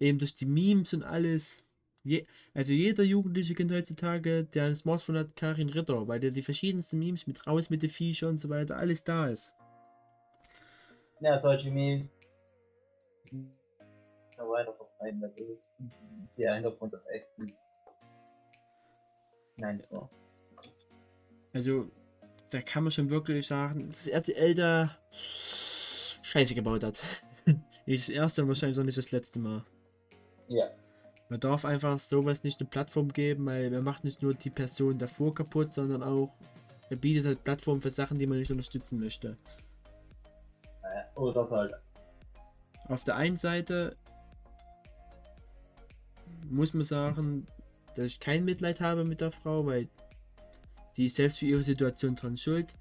eben durch die Memes und alles. Je, also jeder jugendliche Kind heutzutage, der ein Smartphone hat, Karin Ritter, weil der die verschiedensten Memes mit raus mit den Viecher und so weiter, alles da ist. Ja, solche Memes weiter verbreiten, das ist der Hintergrund des Echtens. Nein, so. Also, da kann man schon wirklich sagen, dass RTL da Scheiße gebaut hat. nicht das erste und wahrscheinlich auch nicht das letzte Mal. Ja. Man darf einfach sowas nicht eine Plattform geben, weil man macht nicht nur die Person davor kaputt, sondern auch er bietet halt Plattform für Sachen, die man nicht unterstützen möchte. Oder soll. Auf der einen Seite muss man sagen, dass ich kein Mitleid habe mit der Frau, weil sie ist selbst für ihre Situation dran schuld.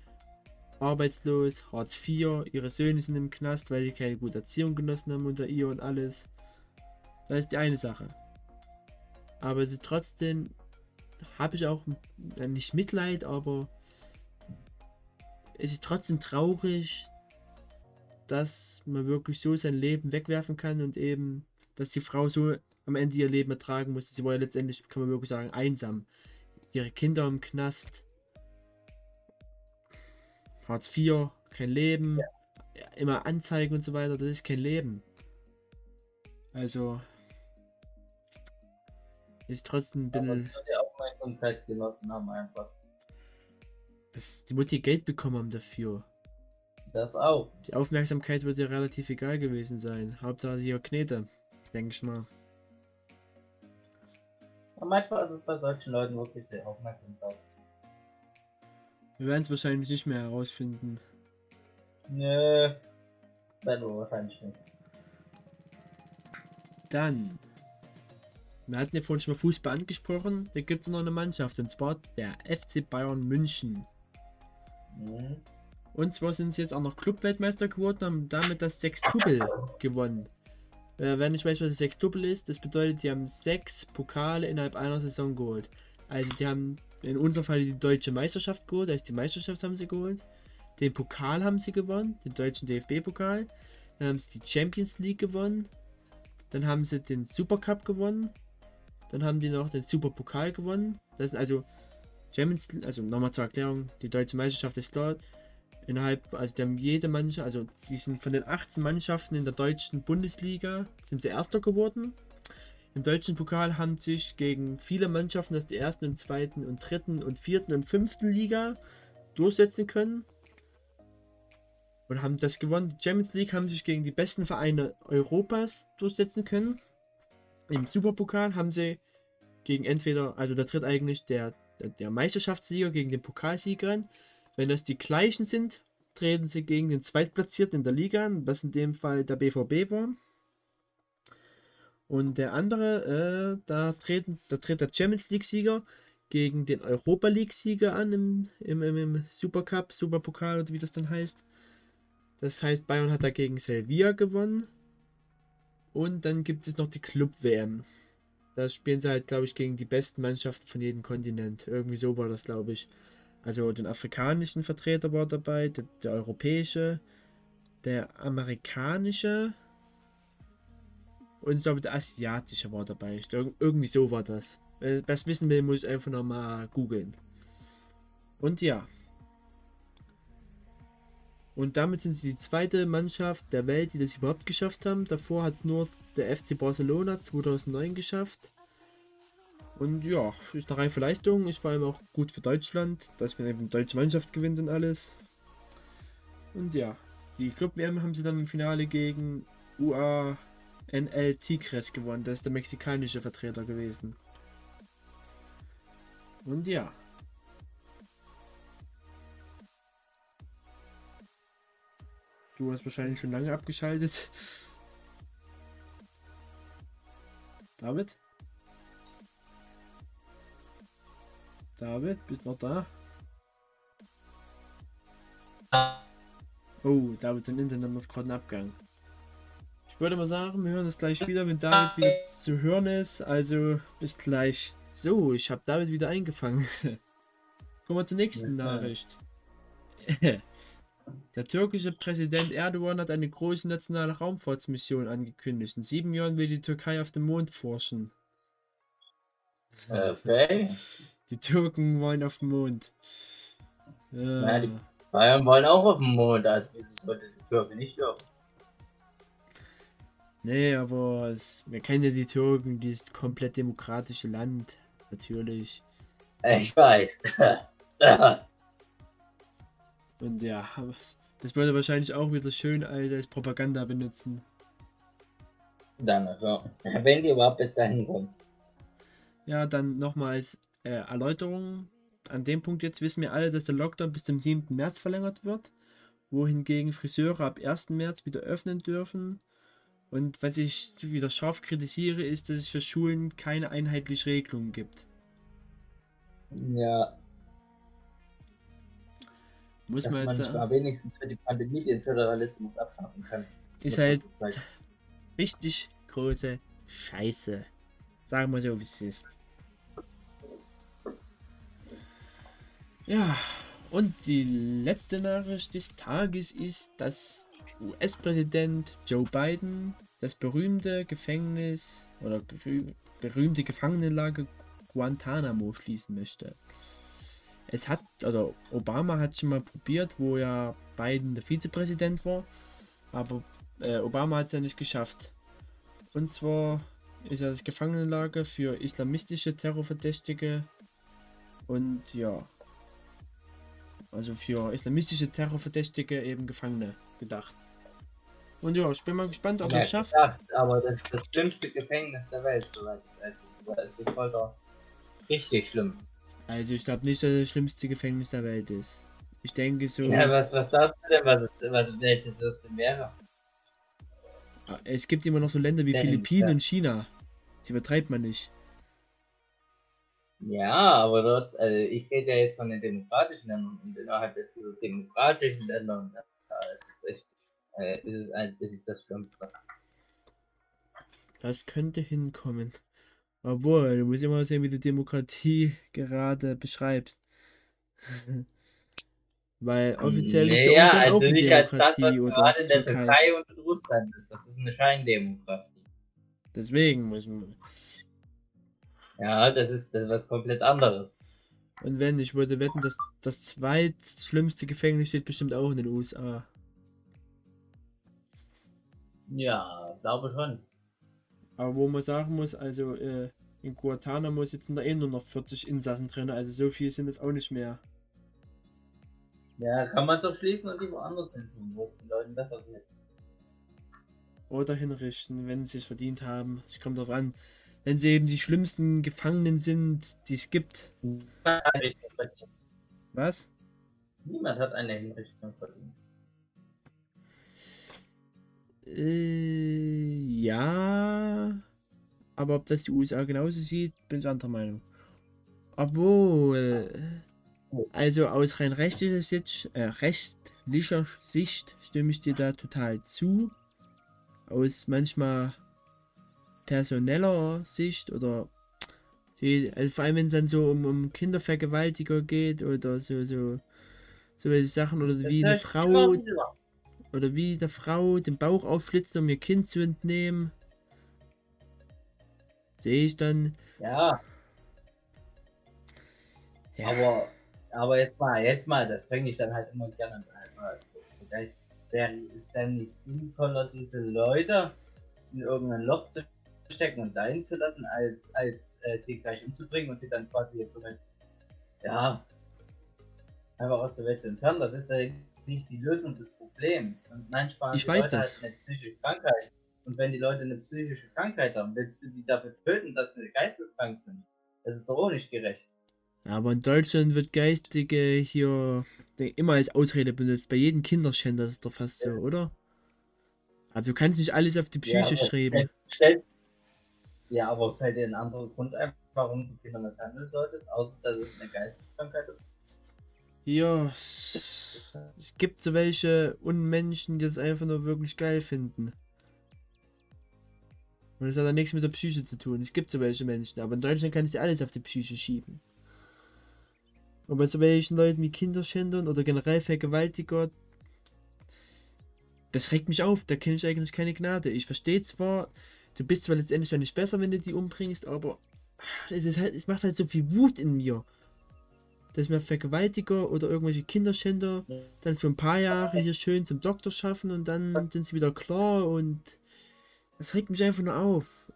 Arbeitslos, Hartz IV, ihre Söhne sind im Knast, weil sie keine gute Erziehung genossen haben unter ihr und alles. Das ist die eine Sache. Aber es ist trotzdem, habe ich auch äh, nicht Mitleid, aber es ist trotzdem traurig, dass man wirklich so sein Leben wegwerfen kann und eben, dass die Frau so am Ende ihr Leben ertragen musste. Sie war ja letztendlich, kann man wirklich sagen, einsam. Ihre Kinder im Knast. Hartz IV, kein Leben. Ja. Immer Anzeigen und so weiter, das ist kein Leben. Also. Ist trotzdem ein bisschen. die Aufmerksamkeit genossen haben einfach. Das, die Mutti Geld bekommen haben dafür. Das auch. Die Aufmerksamkeit wird ja relativ egal gewesen sein. Hauptsache hier Knete, denke ich mal. Und manchmal ist es bei solchen Leuten wirklich die Aufmerksamkeit. Wir werden es wahrscheinlich nicht mehr herausfinden. Nö. Werden wir wahrscheinlich nicht. Dann. Wir hatten ja vorhin schon mal Fußball angesprochen. Da gibt es noch eine Mannschaft und zwar der FC Bayern München. Mhm. Und zwar sind sie jetzt auch noch Clubweltmeister geworden und haben damit das Sextupel gewonnen. Äh, wer nicht weiß, was das Sextupel ist, das bedeutet, die haben sechs Pokale innerhalb einer Saison geholt. Also die haben in unserem Fall die deutsche Meisterschaft geholt, also die Meisterschaft haben sie geholt. Den Pokal haben sie gewonnen, den deutschen DFB-Pokal. Dann haben sie die Champions League gewonnen. Dann haben sie den Supercup gewonnen. Dann haben die noch den Superpokal gewonnen. Das ist also Champions also nochmal zur Erklärung, die deutsche Meisterschaft ist dort. Innerhalb, also die haben jede Mannschaft, also die sind von den 18 Mannschaften in der deutschen Bundesliga, sind sie Erster geworden. Im deutschen Pokal haben sich gegen viele Mannschaften aus der ersten und zweiten und dritten und vierten und fünften Liga durchsetzen können. Und haben das gewonnen. Die Champions League haben sich gegen die besten Vereine Europas durchsetzen können. Im Superpokal haben sie gegen entweder, also da tritt eigentlich der, der, Meisterschaftssieger gegen den Pokalsieger Wenn das die gleichen sind, treten sie gegen den Zweitplatzierten in der Liga an, was in dem Fall der BVB war. Und der andere, äh, da, treten, da tritt der Champions League-Sieger gegen den Europa League-Sieger an im, im, im, im Supercup, Superpokal oder wie das dann heißt. Das heißt, Bayern hat dagegen Sevilla gewonnen. Und dann gibt es noch die Club-WM. Da spielen sie halt, glaube ich, gegen die besten Mannschaften von jedem Kontinent. Irgendwie so war das, glaube ich. Also den afrikanischen Vertreter war dabei, der, der europäische, der amerikanische und ich glaube der asiatische war dabei. Ich irgendwie so war das. Wer das wissen will, muss ich einfach nochmal googeln. Und ja. Und damit sind sie die zweite Mannschaft der Welt, die das überhaupt geschafft haben. Davor hat es nur der FC Barcelona 2009 geschafft. Und ja, ist eine reife Leistung. Ist vor allem auch gut für Deutschland, dass man eben die deutsche Mannschaft gewinnt und alles. Und ja, die Club-WM haben sie dann im Finale gegen UANL Tigres gewonnen. Das ist der mexikanische Vertreter gewesen. Und ja. Du hast wahrscheinlich schon lange abgeschaltet. David? David, bist noch da? Oh, David, sein Internet macht gerade einen Abgang. Ich würde mal sagen, wir hören uns gleich wieder, wenn David wieder zu hören ist. Also, bis gleich. So, ich habe David wieder eingefangen. Kommen wir zur nächsten Nachricht. Der türkische Präsident Erdogan hat eine große nationale Raumfahrtsmission angekündigt. In sieben Jahren will die Türkei auf dem Mond forschen. Okay. Die Türken wollen auf den Mond. Ja. Ja, die Bayern wollen auch auf den Mond, also wieso sollte die Türke nicht dürfen? Nee, aber es, wir kennen ja die Türken, dieses komplett demokratische Land. Natürlich. Ich weiß. Und ja, das würde wahrscheinlich auch wieder schön als Propaganda benutzen. Dann, also, wenn die überhaupt bis dahin kommen. Ja, dann nochmals äh, Erläuterung. An dem Punkt jetzt wissen wir alle, dass der Lockdown bis zum 7. März verlängert wird, wohingegen Friseure ab 1. März wieder öffnen dürfen. Und was ich wieder scharf kritisiere, ist, dass es für Schulen keine einheitliche Regelung gibt. Ja, Muss dass man man jetzt nicht sagen. wenigstens für die Pandemie den Föderalismus abschaffen kann. Ist halt richtig große Scheiße. Sagen wir so, wie es ist. Ja, und die letzte Nachricht des Tages ist, dass US-Präsident Joe Biden das berühmte Gefängnis oder berüh- berühmte Gefangenenlager Guantanamo schließen möchte. Es hat, oder Obama hat schon mal probiert, wo ja Biden der Vizepräsident war, aber äh, Obama hat es ja nicht geschafft. Und zwar ist ja das Gefangenenlager für islamistische Terrorverdächtige und ja, also für islamistische Terrorverdächtige eben Gefangene gedacht. Und ja, ich bin mal gespannt, ob er Ja, es schafft. gedacht, aber das ist das schlimmste Gefängnis der Welt, soweit ist die Folter richtig schlimm. Also ich glaube nicht, dass das schlimmste Gefängnis der Welt ist. Ich denke so, Ja, was, was sagst du denn, was, es, was welches das denn wäre? es gibt immer noch so Länder wie Philippinen ja. und China. Das übertreibt man nicht. Ja, aber dort, also ich rede ja jetzt von den demokratischen Ländern und innerhalb dieser demokratischen Länder, ja, es ist echt, äh, ist es, ein- es ist das Schlimmste. Das könnte hinkommen. Obwohl, du musst immer sehen, wie du Demokratie gerade beschreibst. Weil offiziell ist der Naja, Ungarn auch also eine nicht als das, was gerade in der Türkei. Türkei und in Russland ist. Das ist eine Scheindemokratie. Deswegen muss man. Ja, das ist, das ist was komplett anderes. Und wenn, ich würde wetten, dass das zweitschlimmste Gefängnis steht bestimmt auch in den USA. Ja, glaube schon. Aber wo man sagen muss, also äh, in Guantanamo sitzen da eh nur noch 40 Insassen drin, also so viel sind es auch nicht mehr. Ja, kann man doch schließen und die woanders hin tun, wo es den Leuten besser geht. Oder hinrichten, wenn sie es verdient haben. Es kommt darauf an. Wenn sie eben die schlimmsten Gefangenen sind, die es gibt. Was? Niemand hat eine Hinrichtung verdient. Äh, ja. Aber ob das die USA genauso sieht, bin ich anderer Meinung. Obwohl. Also aus rein rechtlicher Sicht, äh, rechtlicher Sicht stimme ich dir da total zu. Aus manchmal personeller Sicht oder die, also vor allem wenn es dann so um, um Kindervergewaltiger geht oder so so so welche Sachen oder wie eine Das Frau oder wie der Frau den Bauch aufschlitzt, um ihr Kind zu entnehmen. Sehe ich dann. Ja, Ja, aber, aber jetzt mal, jetzt mal, das bringe ich dann halt immer gerne mal als wäre es dann nicht sinnvoller, diese Leute in irgendein Loch zu stecken und dahin zu lassen, als, als äh, sie gleich umzubringen und sie dann quasi jetzt so mit, ja, einfach aus der Welt zu entfernen. Das ist ja nicht die Lösung des Problems. Und nein, sparen Ich die weiß Leute das. halt eine psychische Krankheit. Und wenn die Leute eine psychische Krankheit haben, willst du die dafür töten, dass sie geisteskrank sind? Das ist doch auch nicht gerecht. Aber in Deutschland wird Geistige hier immer als Ausrede benutzt. Bei jedem Kinderschänder ist es doch fast so, oder? Aber du kannst nicht alles auf die Psyche aber schreiben. Stell, ja, aber fällt dir ein anderer Grund ein, warum du Kinder misshandeln solltest, außer dass es eine Geisteskrankheit ist? Ja, es, es gibt so welche Unmenschen, die das einfach nur wirklich geil finden. Und das hat dann nichts mit der Psyche zu tun. Es gibt so welche Menschen, aber in Deutschland kann ich dir alles auf die Psyche schieben. Und bei so welchen Leuten wie Kinderschändern oder generell Vergewaltiger, das regt mich auf, da kenne ich eigentlich keine Gnade. Ich verstehe zwar, du bist zwar letztendlich dann nicht besser, wenn du die umbringst, aber es ist halt, es macht halt so viel Wut in mir dass mir Vergewaltiger oder irgendwelche Kinderschänder dann für ein paar Jahre hier schön zum Doktor schaffen und dann sind sie wieder klar und das regt mich einfach nur auf.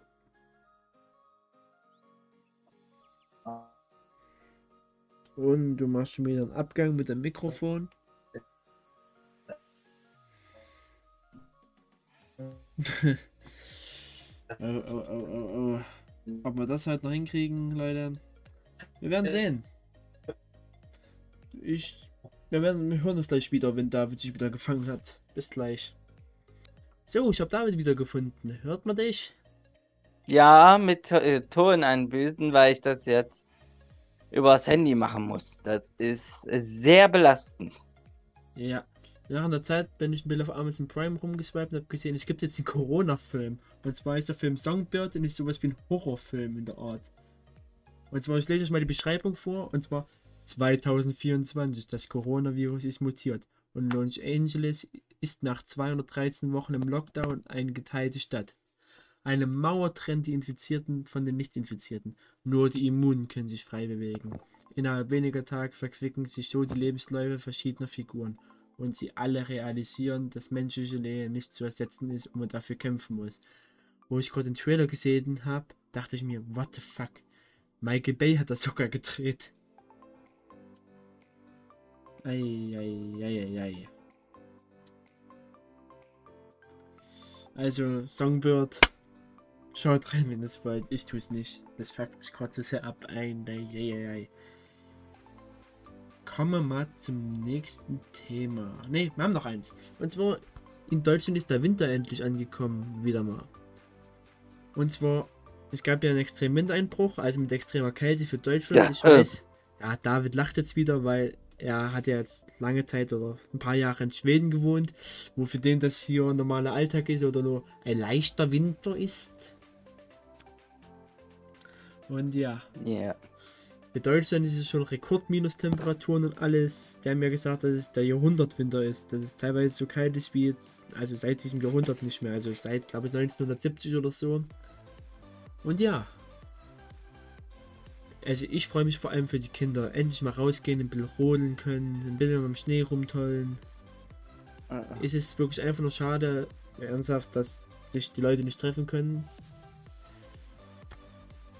Und du machst schon wieder einen Abgang mit dem Mikrofon. oh, oh, oh, oh, oh. Ob wir das halt noch hinkriegen, Leute. Wir werden sehen. Ich. Wir werden wir hören uns gleich wieder, wenn David sich wieder gefangen hat. Bis gleich. So, ich habe David wieder gefunden. Hört man dich? Ja, mit äh, Ton einbüßen, weil ich das jetzt übers Handy machen muss. Das ist sehr belastend. Ja. Nach einer Zeit bin ich ein bisschen auf Amazon Prime rumgeswiped und habe gesehen, es gibt jetzt einen Corona-Film. Und zwar ist der Film Songbird und ist sowas wie ein Horrorfilm in der Art. Und zwar, ich lese euch mal die Beschreibung vor. Und zwar 2024. Das Coronavirus ist mutiert. Und Los Angeles ist nach 213 Wochen im Lockdown eine geteilte Stadt. Eine Mauer trennt die Infizierten von den Nicht-Infizierten. Nur die Immunen können sich frei bewegen. Innerhalb weniger Tage verquicken sich so die Lebensläufe verschiedener Figuren. Und sie alle realisieren, dass menschliche Leben nicht zu ersetzen ist und man dafür kämpfen muss. Wo ich gerade den Trailer gesehen habe, dachte ich mir, what the fuck? Michael Bay hat das sogar gedreht. Eieieiei. Also, Songbird, schaut rein, wenn es wollt. Ich tue es nicht. Das fuckt mich gerade so sehr ab. Ein, eieiei. Kommen wir mal zum nächsten Thema. Ne, wir haben noch eins. Und zwar, in Deutschland ist der Winter endlich angekommen. Wieder mal. Und zwar, es gab ja einen extremen Wintereinbruch, also mit extremer Kälte für Deutschland. Ja, ich äh. weiß. Ja, David lacht jetzt wieder, weil er hat ja jetzt lange Zeit oder ein paar Jahre in Schweden gewohnt, wo für den das hier ein normaler Alltag ist oder nur ein leichter Winter ist. Und ja, Ja. für Deutschland ist es schon Rekordminustemperaturen und alles. Der hat mir gesagt, dass es der Jahrhundertwinter ist. Dass es teilweise so kalt ist wie jetzt, also seit diesem Jahrhundert nicht mehr. Also seit, glaube ich, 1970 oder so. Und ja. Also ich freue mich vor allem für die Kinder. Endlich mal rausgehen, ein bisschen rodeln können, ein bisschen am Schnee rumtollen. Es ist wirklich einfach nur schade, ernsthaft, dass sich die Leute nicht treffen können.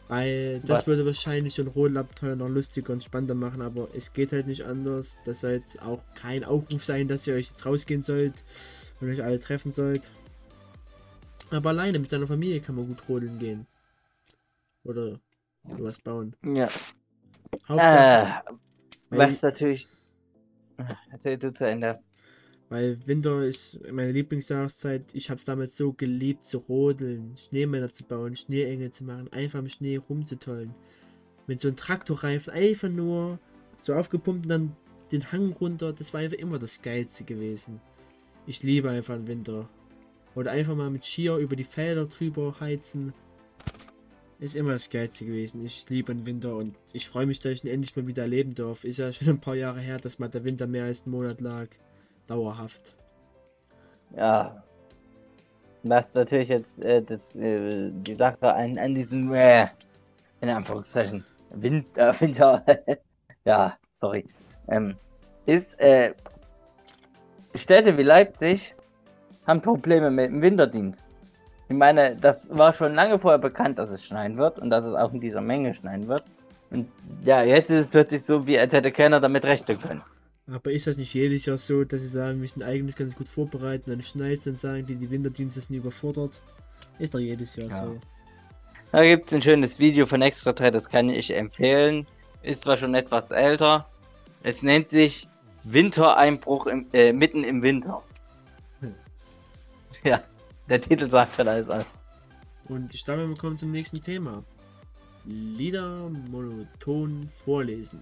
Weil das Was? würde wahrscheinlich so ein Rodelabenteuer noch lustiger und spannender machen, aber es geht halt nicht anders. Das soll jetzt auch kein Aufruf sein, dass ihr euch jetzt rausgehen sollt und euch alle treffen sollt. Aber alleine mit seiner Familie kann man gut rodeln gehen. Oder sowas bauen. Ja. Hauptsache, Äh, weil, was natürlich. Erzähl du zu Ende. weil Winter ist meine Lieblingsjahreszeit. Ich habe es damals so geliebt zu rodeln, Schneemänner zu bauen, Schneeengel zu machen, einfach im Schnee rumzutollen. Mit so einem Traktorreifen einfach nur so aufgepumpt und dann den Hang runter. Das war einfach immer das Geilste gewesen. Ich liebe einfach den Winter. Oder einfach mal mit Skier über die Felder drüber heizen. Ist immer das Geilste gewesen. Ich liebe den Winter und ich freue mich, dass ich ihn endlich mal wieder erleben darf. Ist ja schon ein paar Jahre her, dass mal der Winter mehr als einen Monat lag. Dauerhaft. Ja. Was natürlich jetzt äh, das, äh, die Sache an, an diesem, äh, in Anführungszeichen, Winter, Winter, ja, sorry, ähm, ist, äh, Städte wie Leipzig haben Probleme mit dem Winterdienst. Ich meine, das war schon lange vorher bekannt, dass es schneien wird und dass es auch in dieser Menge schneien wird. Und ja, jetzt ist es plötzlich so, wie als hätte keiner damit rechnen können. Aber ist das nicht jedes Jahr so, dass sie sagen, wir sind eigentlich ganz gut vorbereitet, dann schneit dann sagen die, die Winterdienste sind überfordert? Ist doch jedes Jahr Ja. so. Da gibt es ein schönes Video von Extra 3, das kann ich empfehlen. Ist zwar schon etwas älter. Es nennt sich Wintereinbruch im, äh, mitten im Winter. Hm. Ja, der Titel sagt schon alles aus. Und ich glaube, wir kommen zum nächsten Thema. Lieder monoton vorlesen.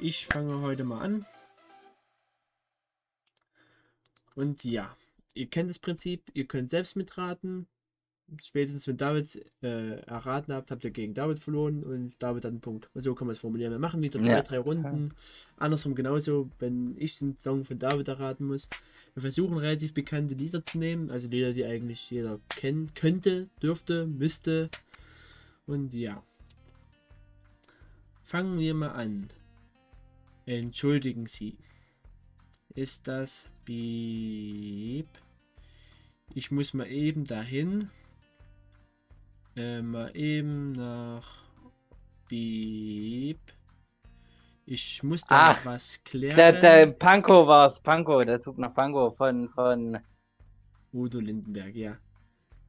Ich fange heute mal an. Und ja, ihr kennt das Prinzip, ihr könnt selbst mitraten. Spätestens wenn David äh, erraten habt, habt ihr gegen David verloren und David hat einen Punkt. So kann man es formulieren. Wir machen wieder zwei, Ja. drei Runden. Andersrum genauso, wenn ich den Song von David erraten muss. Wir versuchen relativ bekannte Lieder zu nehmen, also Lieder, die eigentlich jeder kennen könnte, dürfte, müsste. Und ja. Fangen wir mal an. Entschuldigen Sie. Ist das Beep? Ich muss mal eben dahin. Äh, mal eben nach Beep. Ich muss da noch was klären. Der, der Panko war es, Panko, der Zug nach Panko von, von. Udo Lindenberg, ja.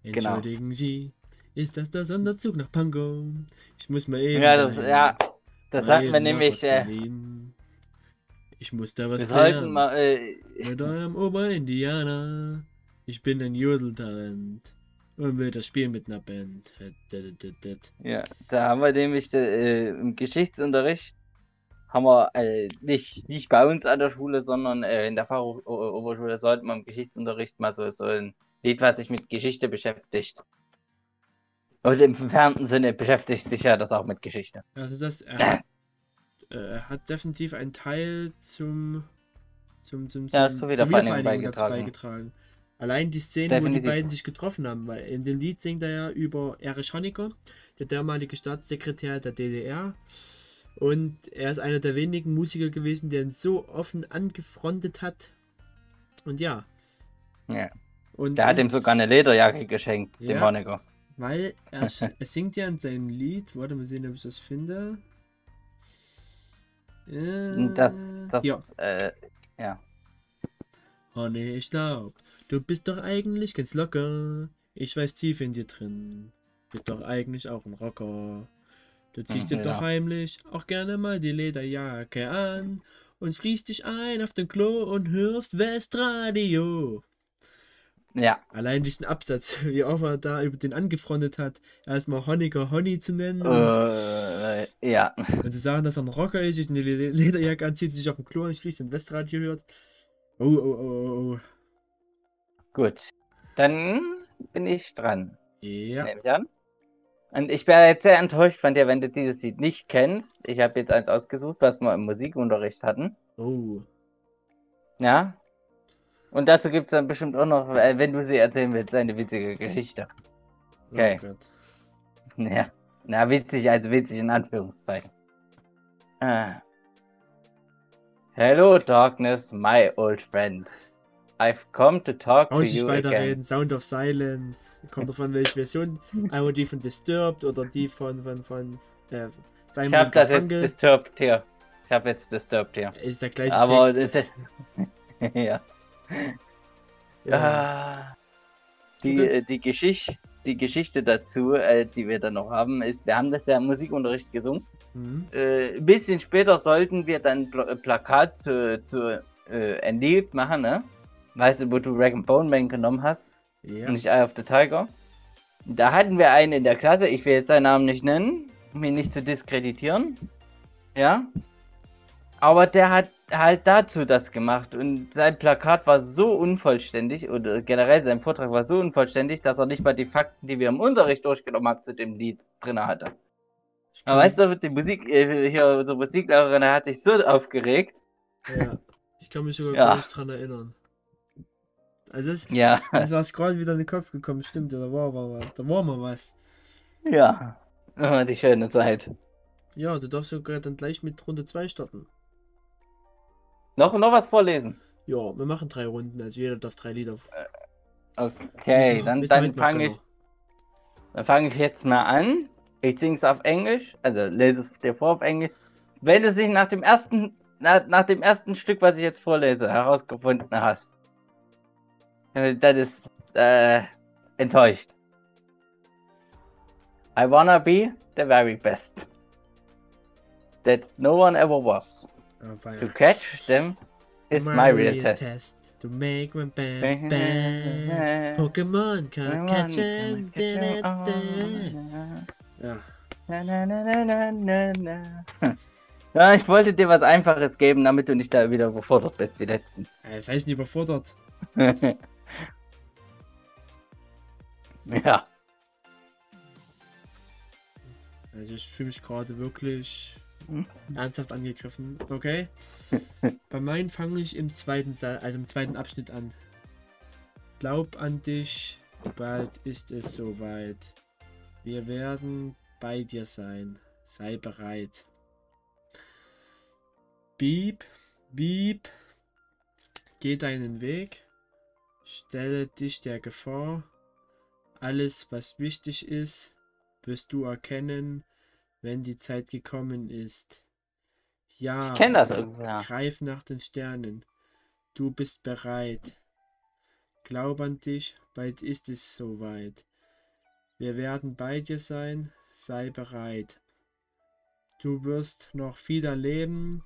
Genau. Entschuldigen Sie, ist das der Sonderzug nach Pankow? Ich muss mal eben. Ja, das, ja, das hatten wir nämlich. Äh. Ich muss da was wir sollten lernen. mal. Äh, Mit eurem Oberindianer. Ich bin ein Jodeltalent. Und will das Spiel mit einer Band. ja, da haben wir nämlich äh, im Geschichtsunterricht. Haben wir äh, nicht, nicht bei uns an der Schule, sondern äh, in der Fachoberschule sollten wir im Geschichtsunterricht mal so, so ein Lied, was sich mit Geschichte beschäftigt. Und im entfernten Sinne beschäftigt sich ja das auch mit Geschichte. Also das er, äh, hat definitiv einen Teil zum zum zum, zum Ja, zur Wiedervereinigung Wiedervereinigung beigetragen. beigetragen. Allein die Szene, wo die Definitiv. beiden sich getroffen haben, weil in dem Lied singt er ja über Erich Honecker, der damalige Staatssekretär der DDR. Und er ist einer der wenigen Musiker gewesen, der ihn so offen angefrontet hat. Und ja. Ja. Und, Der hat ihm sogar eine Lederjacke geschenkt, dem Ja. Honecker. Weil er, er singt ja in seinem Lied, warte mal sehen, ob ich das finde. Äh, Das, das, ja. äh, ja. Honey, ich glaub, du bist doch eigentlich ganz locker. Ich weiß tief in dir drin. Bist doch eigentlich auch ein Rocker. Du ziehst dir Mhm, doch ja. heimlich auch gerne mal die Lederjacke an und schließt dich ein auf dem Klo und hörst Westradio. Ja, Allein diesen Absatz, wie oft er da über den angefreundet hat, erstmal Honecker Honey zu nennen und, äh, ja. und zu sagen, dass er ein Rocker ist, sich eine Le- Lederjacke anzieht, sich auf dem Klo anschließt und Westradio hört. Oh, oh, oh, oh, oh. Gut. Dann bin ich dran. Ja. Nehme ich an. Und ich wäre jetzt sehr enttäuscht von dir, wenn du dieses Lied nicht kennst. Ich habe jetzt eins ausgesucht, was wir im Musikunterricht hatten. Oh. Ja. Und dazu gibt es dann bestimmt auch noch, äh, wenn du sie erzählen willst, eine witzige Geschichte. Okay. Oh Gott. Ja. Na, witzig, also witzig in Anführungszeichen. Ah. Hello, darkness, my old friend. I've come to talk to you again. weiterreden. Sound of Silence. Kommt davon, welche Version. Einmal die von Disturbed oder die von, von, von äh, Ich Simon habe das jetzt disturbed hier. Ich habe jetzt disturbed hier. Ist der gleiche Aber Text. ja. Ja. Ah. Die, die, Geschichte, die Geschichte dazu, äh, die wir dann noch haben, ist, wir haben das ja im Musikunterricht gesungen. Hm. Äh, ein bisschen später sollten wir dann Pl Plakat zu, zu äh, Lied machen, ne? Weißt du, wo du Rag Bone Man genommen hast Ja. und nicht Eye of the Tiger? Da hatten wir einen in der Klasse, ich will jetzt seinen Namen nicht nennen, um ihn nicht zu diskreditieren. Ja? Aber der hat halt dazu das gemacht und sein Plakat war so unvollständig oder generell sein Vortrag war so unvollständig, dass er nicht mal die Fakten, die wir im Unterricht durchgenommen haben, zu dem Lied drin hatte. Aber weißt du, die Musik, äh, hier unsere Musiklehrerin hat sich so aufgeregt. Ja. Ich kann mich sogar Ja. gar nicht dran erinnern. Also das, Ja, das war gerade wieder in den Kopf gekommen, stimmt, ja, da war, war, war, da war mal was. ja. Oh, die schöne Zeit. Ja, du darfst sogar dann gleich mit Runde 2 starten. Noch, noch was vorlesen? Ja, wir machen drei Runden, also jeder darf drei Lieder. Okay, Bis dann, dann fange ich, noch. dann fange ich jetzt mal an. Ich singe es auf Englisch, also lese es dir vor auf Englisch. Wenn du es nicht nach dem ersten nach, nach dem ersten Stück, was ich jetzt vorlese, herausgefunden hast, äh, das ist äh, enttäuscht. I wanna be the very best. That no one ever was. Aber To catch them is my real test. To make my Bad, bad. Pokémon can't catch. Oh. Ja, Na, na, na, na, na, na, na. Ja, ich wollte dir was Einfaches geben, damit du nicht da wieder überfordert bist wie letztens. äh, das heißt nicht überfordert. ja. Also ich fühle mich gerade wirklich Hm. ernsthaft angegriffen. Okay. Bei meinen fange ich im zweiten Sa also im zweiten Abschnitt an. Glaub an dich, bald ist es soweit. Wir werden bei dir sein. Sei bereit. Bieb, bieb. Geh deinen Weg. Stelle dich der Gefahr. Alles, was wichtig ist, wirst du erkennen, wenn die Zeit gekommen ist. Ja, Ich kenne das irgendwie. Ja. greif nach den Sternen. Du bist bereit. Glaub an dich, bald ist es soweit. Wir werden bei dir sein, sei bereit. Du wirst noch viel erleben,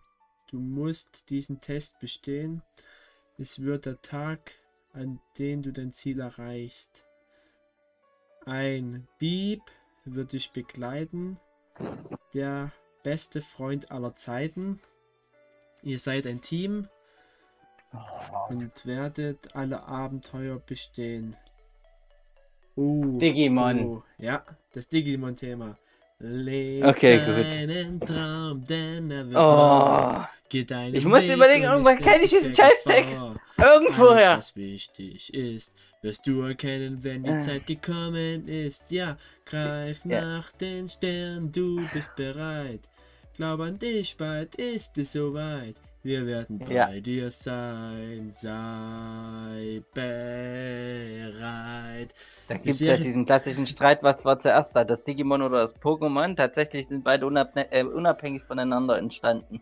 du musst diesen Test bestehen. Es wird der Tag, an dem du dein Ziel erreichst. Ein Bieb wird dich begleiten, der beste Freund aller Zeiten. Ihr seid ein Team und werdet alle Abenteuer bestehen. Oh, Digimon. Oh, ja, das Digimon-Thema. Leb Okay, gut. Traum, denn er wird wahr. Oh, Ich muss überlegen, irgendwann nicht kenn ich diesen. Scheißtext. Alles, irgendwoher. was wichtig ist, wirst du erkennen, wenn die Äh. Zeit gekommen ist. Ja, greif Ja. nach den Sternen, du bist bereit. Glaub an dich, bald ist es soweit. Wir werden bei Ja. dir sein, sei bereit. Da gibt es ja diesen klassischen Streit, was war zuerst da, das Digimon oder das Pokémon. Tatsächlich sind beide unabhängig, äh, unabhängig voneinander entstanden.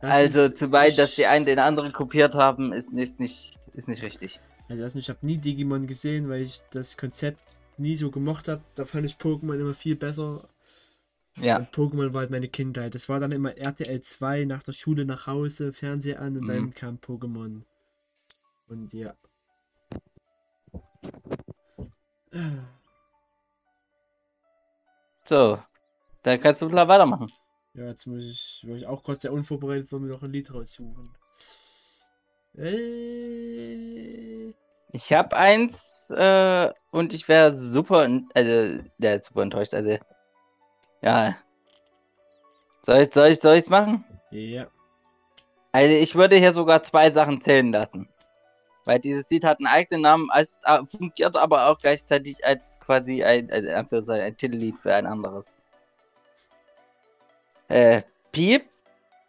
Das also zu weit, dass die einen den anderen kopiert haben, ist, ist, nicht, ist nicht richtig. Also erstens, ich habe nie Digimon gesehen, weil ich das Konzept nie so gemocht habe. Da fand ich Pokémon immer viel besser. Ja, Und Pokémon war halt meine Kindheit. Das war dann immer RTL 2 nach der Schule nach Hause, Fernseher an und Mhm. dann kam Pokémon. Und ja. so. Dann kannst du klar weitermachen. Ja, jetzt muss ich, war ich auch gerade sehr unvorbereitet, wollen wir noch ein Lied raussuchen. Äh, Ich habe eins äh, und ich wäre super, also, ja, super enttäuscht. Also, ja. Soll ich, soll ich, soll ich's machen? ja. Also ich würde hier sogar zwei Sachen zählen lassen. Weil dieses Lied hat einen eigenen Namen, als, äh, fungiert aber auch gleichzeitig als quasi ein, ein, in Anführungszeichen ein Titellied für ein anderes. Äh, Piep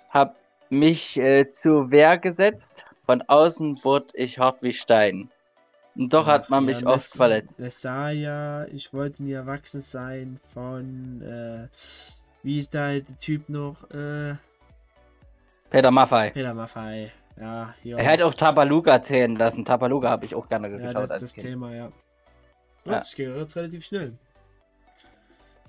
hab mich äh, zur Wehr gesetzt. Von außen wurde ich hart wie Stein. Und doch hat man ja, mich oft Mess- verletzt. Messiah, ich wollte nie erwachsen sein von, äh, wie ist da der Typ noch? Äh, Peter Maffei. Peter Maffei. Ja, hier. Er hätte auch Tabaluga zählen lassen. Tabaluga habe ich auch gerne Ja, geschaut das ist als das Kind. Thema, ja. Ja. Das geht jetzt relativ schnell.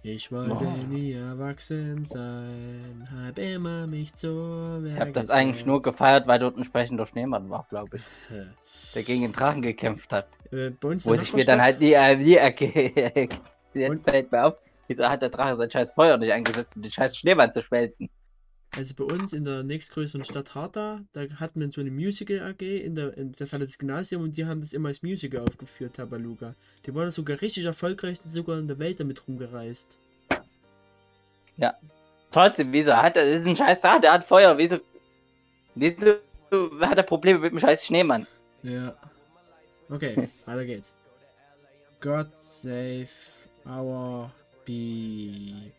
Ich wollte Oh. nie erwachsen sein, hab immer mich zur Ich Wehr habe das eigentlich nur gefeiert, weil dort ein sprechender Schneemann war, glaube ich. Der gegen den Drachen gekämpft hat. Äh, Wo ich mir dann halt nie, äh, nie erge- Jetzt Und- fällt mir auf, wieso hat der Drache sein scheiß Feuer nicht eingesetzt, um den scheiß Schneemann zu schmelzen? Also bei uns in der nächstgrößeren Stadt Harta, da hatten wir so eine Musical AG, in der, in, das hatte das Gymnasium und die haben das immer als Musical aufgeführt, Tabaluga. Die waren sogar richtig erfolgreich, sind sogar in der Welt damit rumgereist. Trotzdem, wieso hat er, das ist ein scheiß Drache, der hat Feuer, wieso, wieso hat er Probleme mit dem scheiß Schneemann? Ja. Okay, weiter geht's. God save our beep.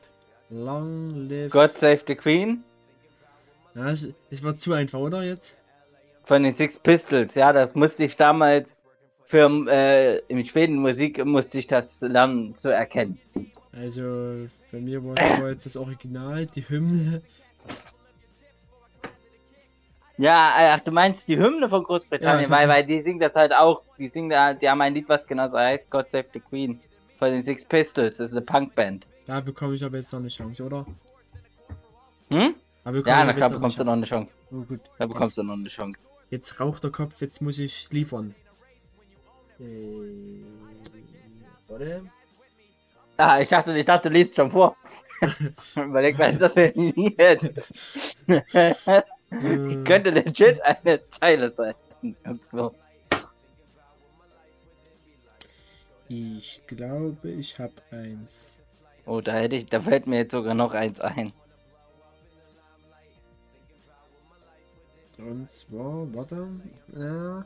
Long live. God Save the Queen Ja, es, es war zu einfach, oder jetzt? von den Six Pistols, ja, das musste ich damals für, äh, in Schweden Musik musste ich das lernen zu erkennen. Also, bei mir war es jetzt das Original, die Hymne. Ja, ach, du meinst die Hymne von Ja, Großbritannien, hab weil, die- weil die singt das halt auch. Die singen da, die haben ein Lied, was genauso heißt, God Save the Queen. Von den Six Pistols, das ist eine Punkband. Da bekomme ich aber jetzt noch eine Chance, oder? Hm? Bekomme Ja, na aber klar bekommst du noch eine Chance. Oh, gut. Da bekommst du noch eine Chance. Jetzt raucht der Kopf, jetzt muss ich liefern. Äh, warte. Ah, ich dachte, ich dachte, du liest schon vor. Überleg, was ist das für ein Lied? Äh, Könnte legit eine Zeile sein. Irgendwo. ich glaube, ich habe eins. Oh, da hätte ich, da fällt mir jetzt sogar noch eins ein. Und zwar, warte. Ja.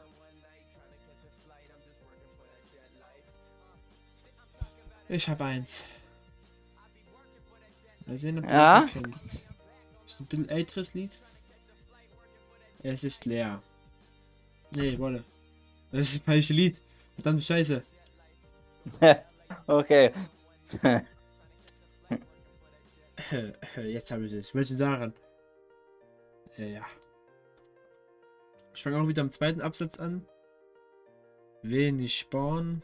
Ich habe eins. Mal sehen, ob du Ja? das kennst. Ist ein bisschen älteres Lied. Es ist leer. Nee, warte. Das ist das falsche Lied. Verdammt Scheiße. okay. Jetzt habe ich es. Welche? Äh, ja. Ich fange auch wieder am zweiten Absatz an. Wenig sparen,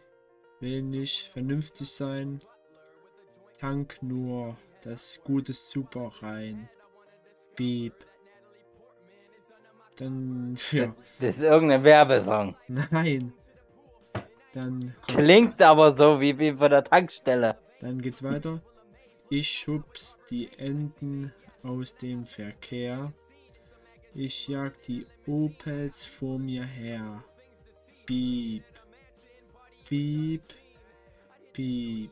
wenig vernünftig sein. Tank nur das gute Super rein. Beep. Dann, ja, Das ist irgendein Werbesong. nein. Dann, Klingt aber so wie, wie von der Tankstelle. dann geht's weiter. Ich schubs die Enten aus dem Verkehr. Ich jag die Opels vor mir her. Piep. Piep. Piep.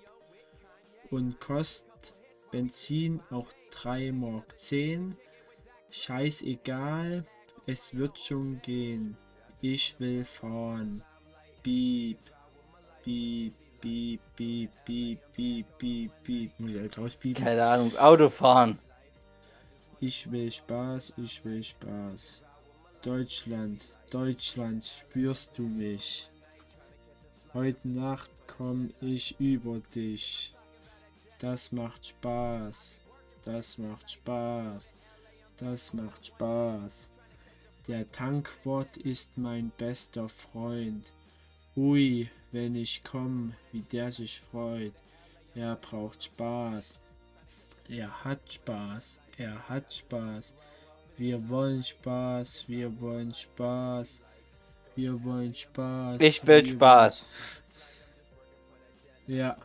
Und kostet Benzin auch 3 Mark 10. Scheißegal, es wird schon gehen. Ich will fahren. Piep. Piep. Piep, piep, piep, piep, piep. Muss ich jetzt rauspiepen? Keine Ahnung, Autofahren. Ich will Spaß, ich will Spaß. Deutschland, Deutschland, spürst du mich? Heute Nacht komm ich über dich. Das macht Spaß, das macht Spaß, das macht Spaß. Der Tankwart ist mein bester Freund. Ui, wenn ich komm, wie der sich freut. Er braucht Spaß. Er hat Spaß. Er hat Spaß. Wir wollen Spaß. Wir wollen Spaß. Wir wollen Spaß. Ich will Spaß. wollen- Ja.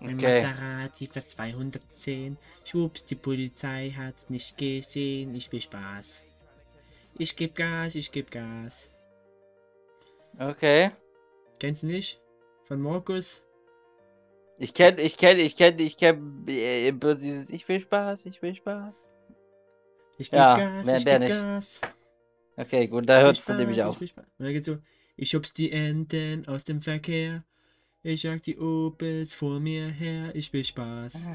Ein Okay. Maserati für 210. Schwupps, die Polizei hat's nicht gesehen. Ich will Spaß. Ich geb Gas, ich geb Gas. Okay. Kennst du nicht? Von Markus? Ich kenn, ich kenn, ich kenn, ich kenn äh, bloß dieses Ich will Spaß, ich will Spaß. Ich geb Ja, Gas, mehr- ich mehr geb nicht. Gas. Okay, gut, da Ich will von nämlich auf. ich. Und geht's so, ich schubs die Enten aus dem Verkehr. Ich jag die Opels vor mir her. Ich will Spaß.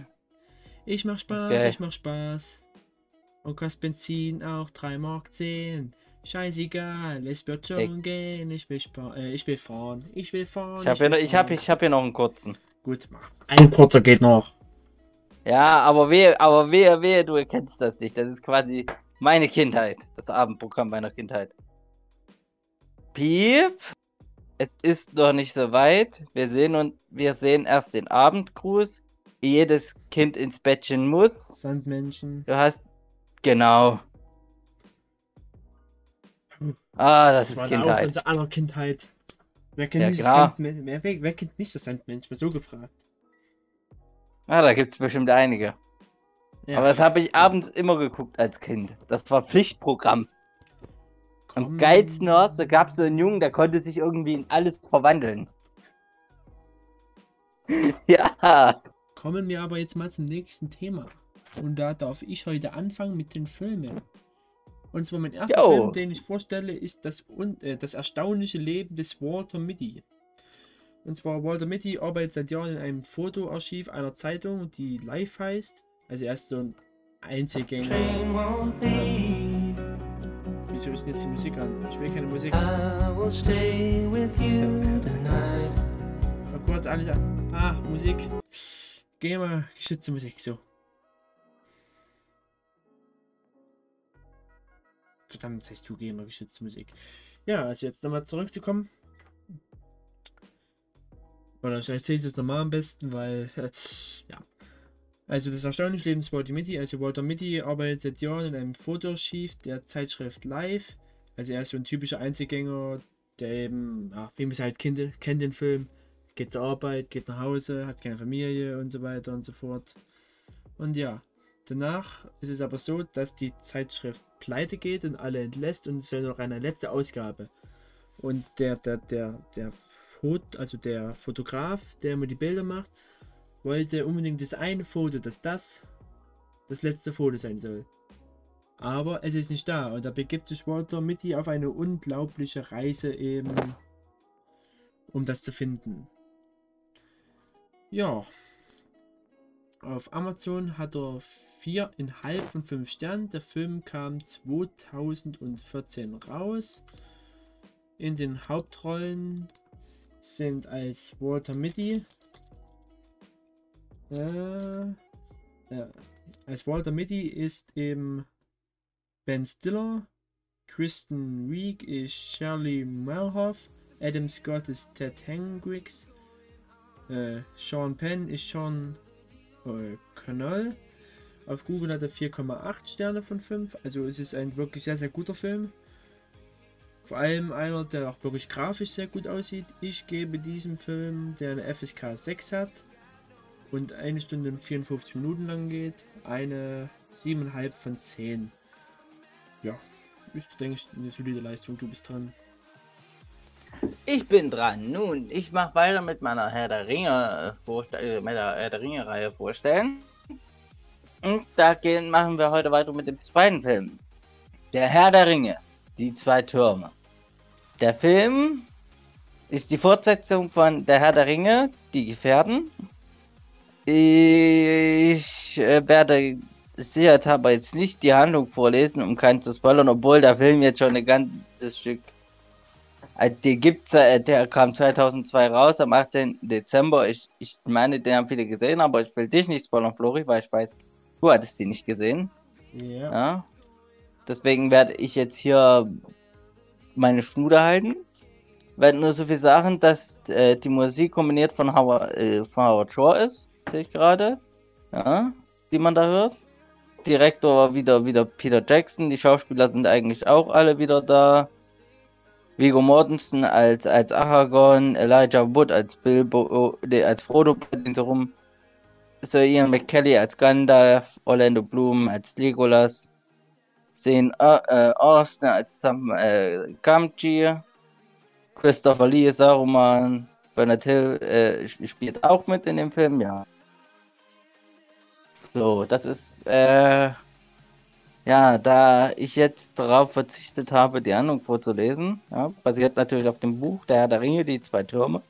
Ich mach Spaß, Okay. ich mach Spaß. Und kostet Benzin auch 3 Mark 10. Scheißegal, es wird schon Ey. gehen. Ich will, spa äh, ich will fahren. Ich will fahren. Ich hab, hier, noch- ich, hab, ich hab hier noch einen kurzen. Gut, mach. Ein kurzer geht noch. Ja, aber wehe, aber wehe, wehe, du erkennst das nicht. Das ist quasi meine Kindheit. Das Abendprogramm meiner Kindheit. Piep. Es ist noch nicht so weit. Wir sehen und wir sehen erst den Abendgruß. Wie jedes Kind ins Bettchen muss. Sandmenschen. Du hast. Genau. Ah, das, ist war da auch Kindheit. unsere aller Kindheit. Wer kennt Ja, nicht das wer, wer, kennt nicht das Sandmensch? Mal so gefragt. Ah, da gibt's bestimmt einige. Ja. Aber das habe ich abends immer geguckt als Kind. Das war Pflichtprogramm. Am Komm. geilsten war's, da gab's so einen Jungen, der konnte sich irgendwie in alles verwandeln. ja. Kommen wir aber jetzt mal zum nächsten Thema. Und da darf ich heute anfangen mit den Filmen. Und zwar mein erster Jo. Film, den ich vorstelle, ist das, äh, das erstaunliche Leben des Walter Mitty. Und zwar Walter Mitty arbeitet seit Jahren in einem Fotoarchiv einer Zeitung, die Live heißt. Also er ist so ein Einzelgänger. Wieso ist denn jetzt die Musik an? Ich will keine Musik. I will stay with you tonight. Mal kurz alles an. Ah, Musik. Mal geschützte Musik, so. Verdammt, das heißt Gamer geschützte Musik. Ja, also jetzt nochmal zurückzukommen. Oder ich erzähle es jetzt nochmal am besten, weil, ja. Also das erstaunliche Leben des Walter Mitty. Also Walter Mitty arbeitet seit Jahren in einem Fotoarchiv der Zeitschrift Live. Also er ist so ein typischer Einzelgänger, der eben, ja, wie man es halt kennt, kennt den Film. Geht zur Arbeit, geht nach Hause, hat keine Familie und so weiter und so fort. Und ja, danach ist es aber so, dass die Zeitschrift pleite geht und alle entlässt und es soll noch eine letzte Ausgabe. Und der, der, der, der also der Fotograf, der immer die Bilder macht, wollte unbedingt das eine Foto, dass das das letzte Foto sein soll. Aber es ist nicht da und da begibt sich Walter Mitty auf eine unglaubliche Reise eben, um das zu finden. Ja. Auf Amazon hat er 4,5 von 5 Sternen. Der Film kam 2014 raus. In den Hauptrollen sind als Walter Mitty äh, äh, als Walter Mitty ist eben Ben Stiller, Kristen Wiig ist Shirley Melhoff, Adam Scott ist Ted Hendricks, äh, Sean Penn ist Sean Connell. Auf Google hat er 4,8 Sterne von 5, also es ist ein wirklich sehr, sehr guter Film. Vor allem einer, der auch wirklich grafisch sehr gut aussieht. Ich gebe diesem Film, der eine FSK 6 hat und eine Stunde und 54 Minuten lang geht, eine 7,5 von 10. Ja, ist, denke ich, eine solide Leistung. Du bist dran. Ich bin dran. Nun, ich mache weiter mit meiner Herr der Ringe äh, mit der Herr der Ringe Reihe vorstellen. Und da gehen, machen wir heute weiter mit dem zweiten Film. Der Herr der Ringe. Die zwei Türme. Der Film ist die Fortsetzung von Der Herr der Ringe, Die Gefährden. Ich äh, werde sicherheitshalber jetzt nicht die Handlung vorlesen, um keinen zu spoilern, obwohl der Film jetzt schon ein ganzes Stück. Äh, die gibt's, äh, der kam 2002 raus am 18. Dezember. Ich, ich meine, den haben viele gesehen, aber ich will dich nicht spoilern, Flori, weil ich weiß, du hattest sie nicht gesehen. Ja. Ja. Deswegen werde ich jetzt hier meine Schnude halten. Werde nur so viel sagen, dass äh, die Musik kombiniert von Howard, äh, von Howard Shore ist, sehe ich gerade. Ja, die man da hört. Direktor war wieder, wieder Peter Jackson. Die Schauspieler sind eigentlich auch alle wieder da. Viggo Mortensen als, als Aragorn, Elijah Wood als Bilbo, nee, als Frodo rum. Sir Ian McKelly als Gandalf, Orlando Bloom als Legolas, sehen äh, äh, Austin als Sam äh, Gamgee, Christopher Lee Saruman, Bernard Hill äh, spielt auch mit in dem Film, ja. So, das ist, äh, ja, da ich jetzt darauf verzichtet habe, die Handlung vorzulesen, ja, basiert natürlich auf dem Buch Der Herr der Ringe, die zwei Türme.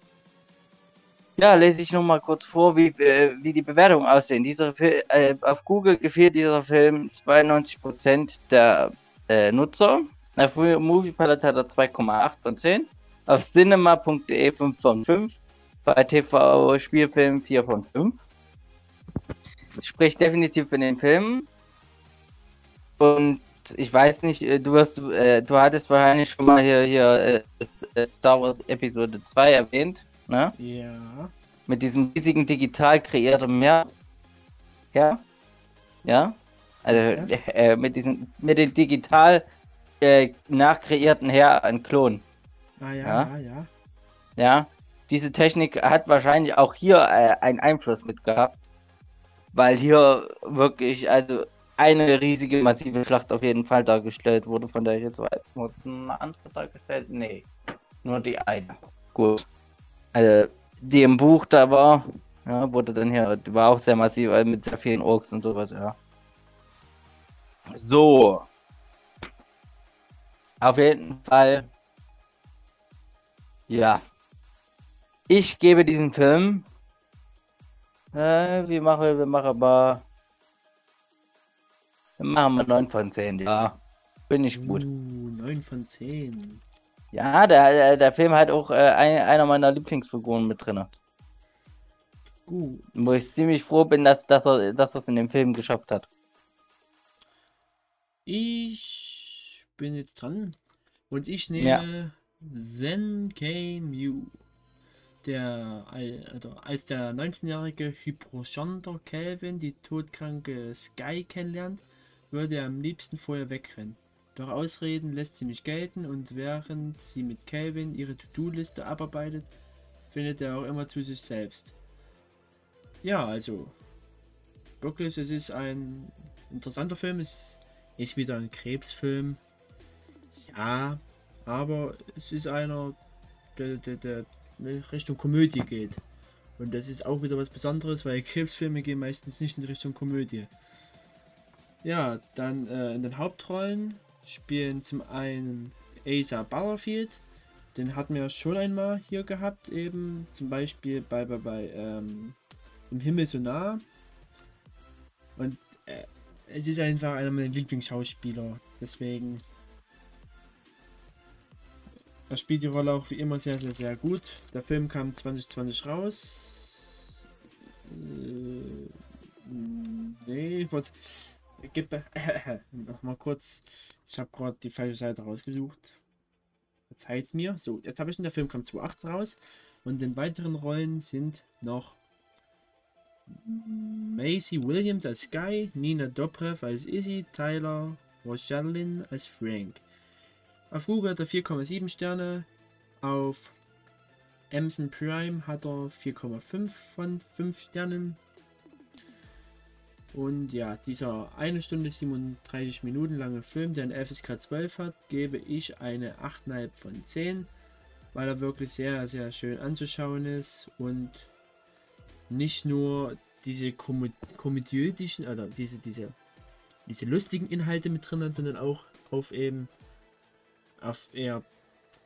Ja, lese ich noch mal kurz vor, wie, äh, wie die Bewertungen aussehen. Dieser Fil äh, auf Google gefällt dieser Film 92% der äh, Nutzer. Auf Moviepilot hat er 2,8 von 10. Auf cinema.de 5 von 5. Bei TV Spielfilm 4 von 5. Spricht definitiv für den Film. Und ich weiß nicht, äh, du hast, äh, du hattest wahrscheinlich schon mal hier, hier äh, Star Wars Episode 2 erwähnt, ne? Ja. Mit diesem riesigen digital kreierten Meer. Ja? Ja? Also Was? äh, mit diesem, mit dem digital äh, nachkreierten Heer an Klon. Ah ja, Ja. ja, ja. Ja? Diese Technik hat wahrscheinlich auch hier äh, einen Einfluss mit gehabt. Weil hier wirklich, also eine riesige, massive Schlacht auf jeden Fall dargestellt wurde, von der ich jetzt weiß. Wurde eine andere dargestellt? Nee. Nur die eine. Gut. Also, die im Buch da war, ja, wurde dann hier, die war auch sehr massiv, also mit sehr vielen Orks und sowas, ja. So. Auf jeden Fall. Ja. Ich gebe diesem Film. Äh, wir machen, wir machen mal. Wir machen mal 9 von 10, ja. Bin ich gut. Uh, 9 von 10. Ja, der, der, der Film hat auch äh, ein, einer meiner Lieblingsfiguren mit drin. Gut. Wo ich ziemlich froh bin, dass, dass er dass es in dem Film geschafft hat. Ich bin jetzt dran. Und ich nehme Zen K-Mew. Der, al- also als der 19-jährige Hypochanter Calvin die todkranke Sky kennenlernt, würde er am liebsten vorher wegrennen. Doch Ausreden lässt sie nicht gelten und während sie mit Calvin ihre To-Do-Liste abarbeitet, findet er auch immer zu sich selbst. Ja, also wirklich, es ist ein interessanter Film. Es ist wieder ein Krebsfilm. Ja, aber es ist einer, der, der, der Richtung Komödie geht. Und das ist auch wieder was Besonderes, weil Krebsfilme gehen meistens nicht in Richtung Komödie. Ja, dann äh, in den Hauptrollen spielen zum einen Asa Butterfield, den hatten wir schon einmal hier gehabt, eben zum Beispiel bei, bei, bei ähm, Im Himmel so nah. Und äh, es ist einfach einer meiner Lieblingsschauspieler, deswegen. Er spielt die Rolle auch wie immer sehr, sehr, sehr gut. Der Film kam 2020 raus. Äh, nee, warte. Gib äh, noch mal kurz. Ich habe gerade die falsche Seite rausgesucht. Verzeiht mir. So, jetzt habe ich ihn. Der Film kam 2018 raus. Und in weiteren Rollen sind noch Macy Williams als Sky, Nina Dobrev als Izzy, Tyler Rochalin als Frank. Auf Google hat er 4,7 Sterne, auf Amazon Prime hat er 4,5 von 5 Sternen. Und ja, dieser 1 Stunde 37 Minuten lange Film, der ein FSK 12 hat, gebe ich eine 8,5 von 10, weil er wirklich sehr, sehr schön anzuschauen ist und nicht nur diese komö komödiötischen oder diese, diese, diese lustigen Inhalte mit drin hat, sondern auch auf eben auf eher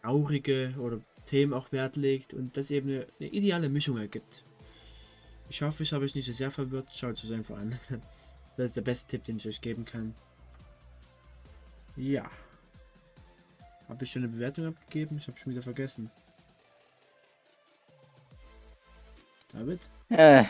traurige oder Themen auch Wert legt und das eben eine, eine ideale Mischung ergibt. Ich hoffe, ich habe euch nicht so sehr verwirrt. Schaut es euch einfach an. Das ist der beste Tipp, den ich euch geben kann. Ja. Habe ich schon eine Bewertung abgegeben? Ich habe schon wieder vergessen. David? Äh.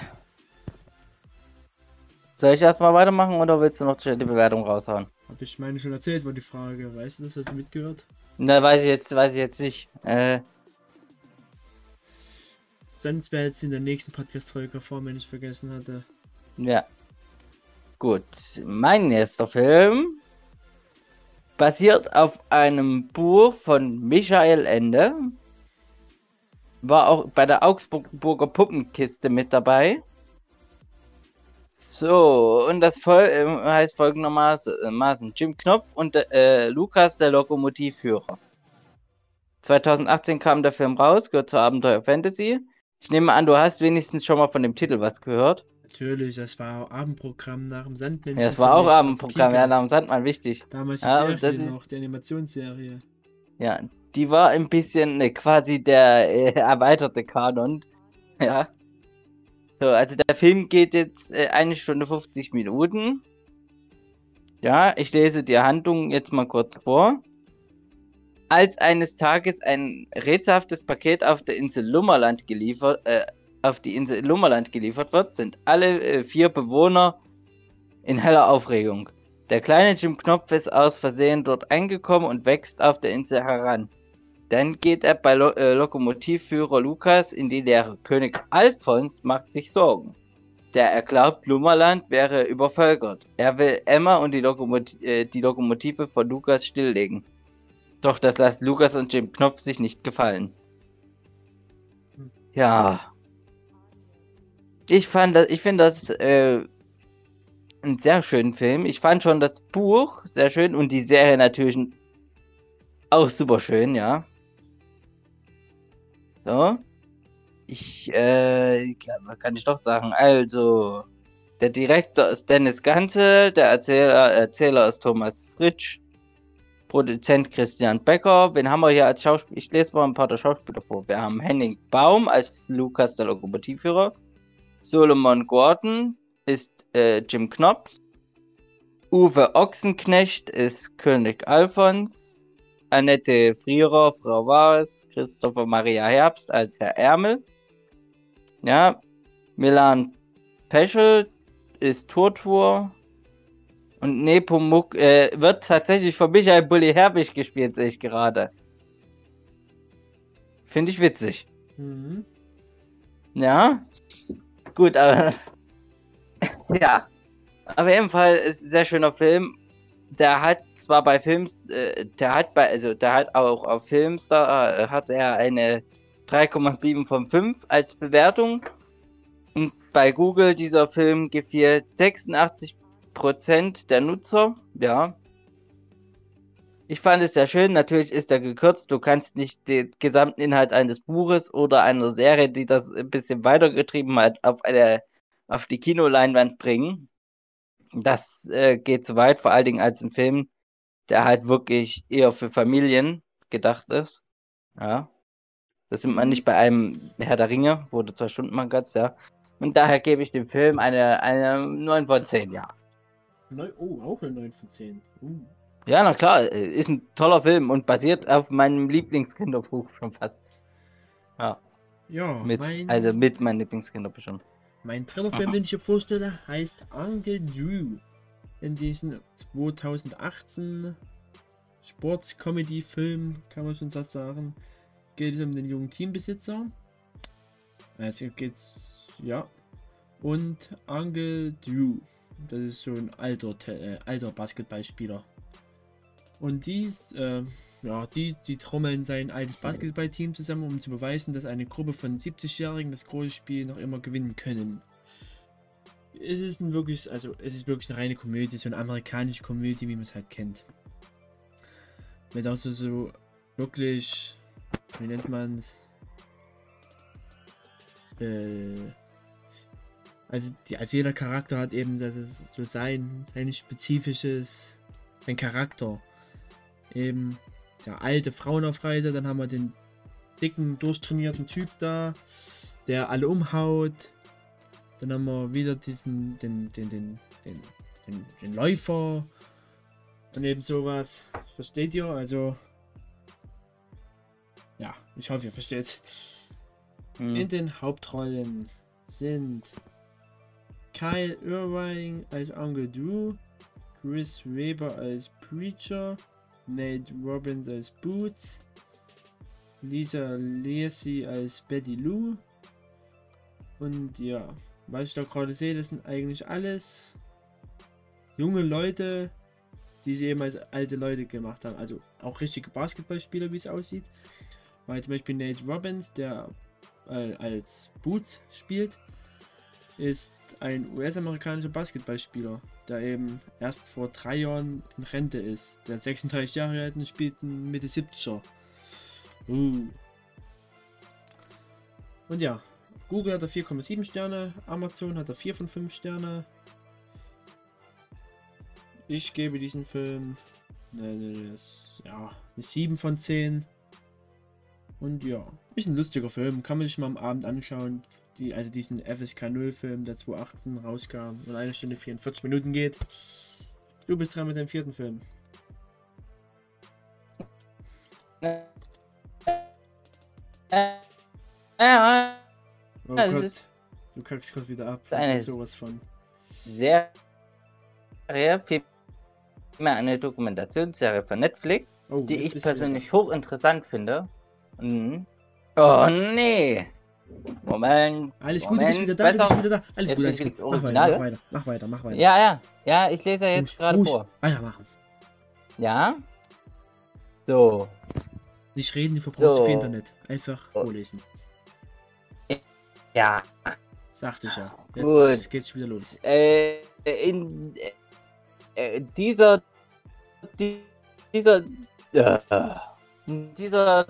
Soll ich erstmal weitermachen oder willst du noch die Bewertung raushauen? Habe ich meine schon erzählt, war die Frage. Weißt du das? Hast du mitgehört? Na, weiß ich jetzt, weiß ich jetzt nicht. Äh, Sonst wäre jetzt in der nächsten Podcast-Folge vor, wenn ich vergessen hatte. ja. Gut. Mein nächster Film basiert auf einem Buch von Michael Ende. War auch bei der Augsburger Puppenkiste mit dabei. So, und das Vol äh, heißt folgendermaßen Jim Knopf und äh, Lukas, der Lokomotivführer. 2018 kam der Film raus, gehört zur Abenteuer Fantasy. Ich nehme an, du hast wenigstens schon mal von dem Titel was gehört. Natürlich, das war Abendprogramm nach dem Sandmännchen. Ja, das war auch Abendprogramm, ja, darum Sandmann wichtig. Damals die Ja, Serie noch, die Animationsserie. Ja, die war ein bisschen äh, quasi der äh, erweiterte Kanon. Ja. So, also der Film geht jetzt äh, eine Stunde 50 Minuten. Ja, ich lese die Handlung jetzt mal kurz vor. Als eines Tages ein rätselhaftes Paket auf der Insel Lummerland geliefert, äh, auf die Insel Lummerland geliefert wird, sind alle äh, vier Bewohner in heller Aufregung. Der kleine Jim Knopf ist aus Versehen dort angekommen und wächst auf der Insel heran. Dann geht er bei Lo äh, Lokomotivführer Lukas in die Lehre. König Alfons macht sich Sorgen. Der er glaubt, Lummerland wäre übervölkert. Er will Emma und die, Lokomot äh, die Lokomotive von Lukas stilllegen. Doch das lässt Lukas und Jim Knopf sich nicht gefallen. Ja. Ich ich finde das äh, einen sehr schönen Film. Ich fand schon das Buch sehr schön und die Serie natürlich auch super schön, ja. So. Ich, äh, kann ich doch sagen? Also, der Direktor ist Dennis Ganze, der Erzähler, Erzähler ist Thomas Fritsch, Produzent Christian Becker. Wen haben wir hier als Schauspieler? Ich lese mal ein paar der Schauspieler vor. Wir haben Henning Baum als Lukas, der Lokomotivführer. Solomon Gordon ist äh, Jim Knopf. Uwe Ochsenknecht ist König Alfons. Annette Frierer, Frau Wares. Christopher Maria Herbst als Herr Ärmel. Ja. Milan Peschel ist Tortur. Und Nepomuk äh, wird tatsächlich von Michael Bulli Herbig gespielt, sehe ich gerade. Finde ich witzig. Mhm. Ja. Gut, aber. ja. Aber jedenfalls ist ein sehr schöner Film. Der hat zwar bei Films, äh, der hat bei, also der hat auch auf Filmstar äh, hat er eine 3,7 von 5 als Bewertung. Und bei Google dieser Film gefiel 86% der Nutzer. Ja. Ich fand es sehr schön. Natürlich ist er gekürzt. Du kannst nicht den gesamten Inhalt eines Buches oder einer Serie, die das ein bisschen weitergetrieben hat, auf eine auf die Kinoleinwand bringen. Das äh, geht zu weit, vor allen Dingen als ein Film, der halt wirklich eher für Familien gedacht ist. Ja. Das sind wir nicht bei einem Herr der Ringe, du zwei Stunden mal kannst, ja. Und daher gebe ich dem Film eine, eine 9 von 10, ja. Neu oh, auch eine 9 von 10. Uh. Ja, na klar, äh, ist ein toller Film und basiert auf meinem Lieblingskinderbuch schon fast. Ja, Ja, mit, mein, also mit meinem Lieblingskinderbuch schon. mein Thrillerfilm, den ich hier vorstelle, heißt Uncle Drew. In diesem 2018 Sports-Comedy-Film, kann man schon fast sagen, geht es um den jungen Teambesitzer. Also geht's, ja. Und Uncle Drew. Das ist so ein alter, Te- äh, alter Basketballspieler. Und dies, äh, ja, die, die trommeln sein altes Basketballteam zusammen, um zu beweisen, dass eine Gruppe von 70-Jährigen das große Spiel noch immer gewinnen können. Es ist ein wirklich, also es ist wirklich eine reine Komödie, so eine amerikanische Komödie, wie man es halt kennt. Mit auch so, so wirklich, wie nennt man es? Äh, also, die, also jeder Charakter hat eben das ist so sein, sein spezifisches, sein Charakter. Eben der alte Frauenaufreißer, dann haben wir den dicken, durchtrainierten Typ da, der alle umhaut. Dann haben wir wieder diesen, den, den, den, den, den, den Läufer. Und eben sowas. Versteht ihr? Also. Ja, ich hoffe, ihr versteht. Hm. In den Hauptrollen sind Kyle Irving als Uncle Drew, Chris Weber als Preacher, Nate Robbins als Boots, Lisa Lacey als Betty Lou. Und ja, was ich da gerade sehe, das sind eigentlich alles junge Leute, die sie eben als alte Leute gemacht haben. Also auch richtige Basketballspieler, wie es aussieht. Weil zum Beispiel Nate Robbins, der äh, als Boots spielt, ist ein US-amerikanischer Basketballspieler, der eben erst vor drei Jahren in Rente ist. Der 36 Jahre alt und spielt Mitte 70er. Uh. Und ja, Google hat er 4,7 Sterne, Amazon hat er 4 von 5 Sterne. Ich gebe diesem Film eine, ja, eine 7 von 10. Und ja, ist ein lustiger Film, kann man sich mal am Abend anschauen. Die, also diesen FSK 0 Film, der 2018 rauskam und eine Stunde 44 Minuten geht. Du bist dran mit dem vierten Film. Oh Gott, du kackst kurz wieder ab. Eine Das ist sowas von. Serie, vielmehr eine Dokumentationsserie von Netflix, Oh, die ich persönlich hochinteressant finde. Mhm. Oh nee. Moment. Alles gut, du bist wieder da, besser. bist wieder da. Alles Jetzt gut, alles gut. Original. weiter, mach weiter, mach weiter, mach weiter. Ja, ja. Ja, ich lese ja jetzt gerade vor. Weitermachen. Ja. So. Nicht reden, du verbrauchst So. viel Internet. Einfach vorlesen. Ja. Sagte ich ja. Gut. Jetzt geht's wieder los. Äh, in äh, dieser die, dieser äh, dieser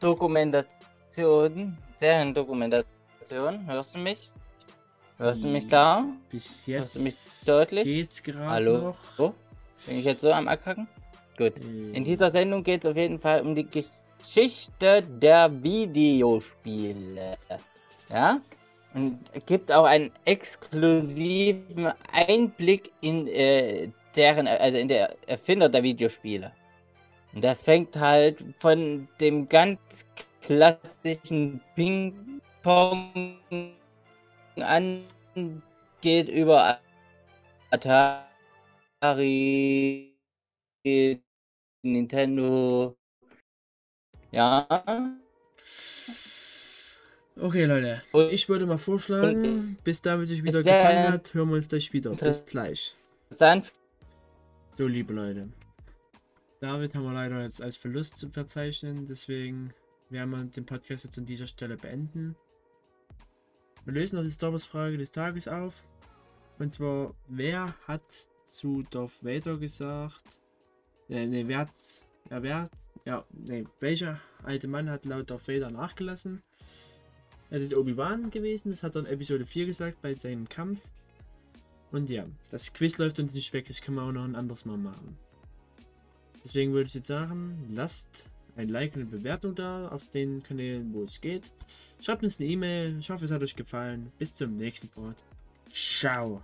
Dokumentation, Seriendokumentation, hörst du mich? Hörst du mich da? Bis Hörst du mich jetzt deutlich? geht's gerade Hallo? noch. So? Bin ich jetzt so am Abkacken? Gut. Äh, In dieser Sendung geht es auf jeden Fall um die Geschichte der Videospiele. Ja? Und gibt auch einen exklusiven Einblick in äh, deren, also in der Erfinder der Videospiele. Und das fängt halt von dem ganz klassischen Ping-Pong an, geht über Atari Nintendo. Ja. Okay, Leute. Ich würde mal vorschlagen, bis David sich wieder Sehr gefangen hat, hören wir uns gleich wieder. Bis gleich. So, liebe Leute. David haben wir leider jetzt als Verlust zu verzeichnen, deswegen werden den Podcast jetzt an dieser Stelle beenden. Wir lösen noch die Star Wars Frage des Tages auf. Und zwar, wer hat zu Darth Vader gesagt? Äh, ne, wer hat. Ja, wer hat. Ja, ne, welcher alte Mann hat laut Darth Vader nachgelassen? Es ist Obi-Wan gewesen, das hat er in Episode 4 gesagt bei seinem Kampf. Und ja, das Quiz läuft uns nicht weg, das können wir auch noch ein anderes Mal machen. Deswegen würde ich jetzt sagen, lasst ein Like und eine Bewertung da auf den Kanälen, wo es geht. Schreibt uns eine E-Mail. Ich hoffe, es hat euch gefallen. Bis zum nächsten Part. Ciao.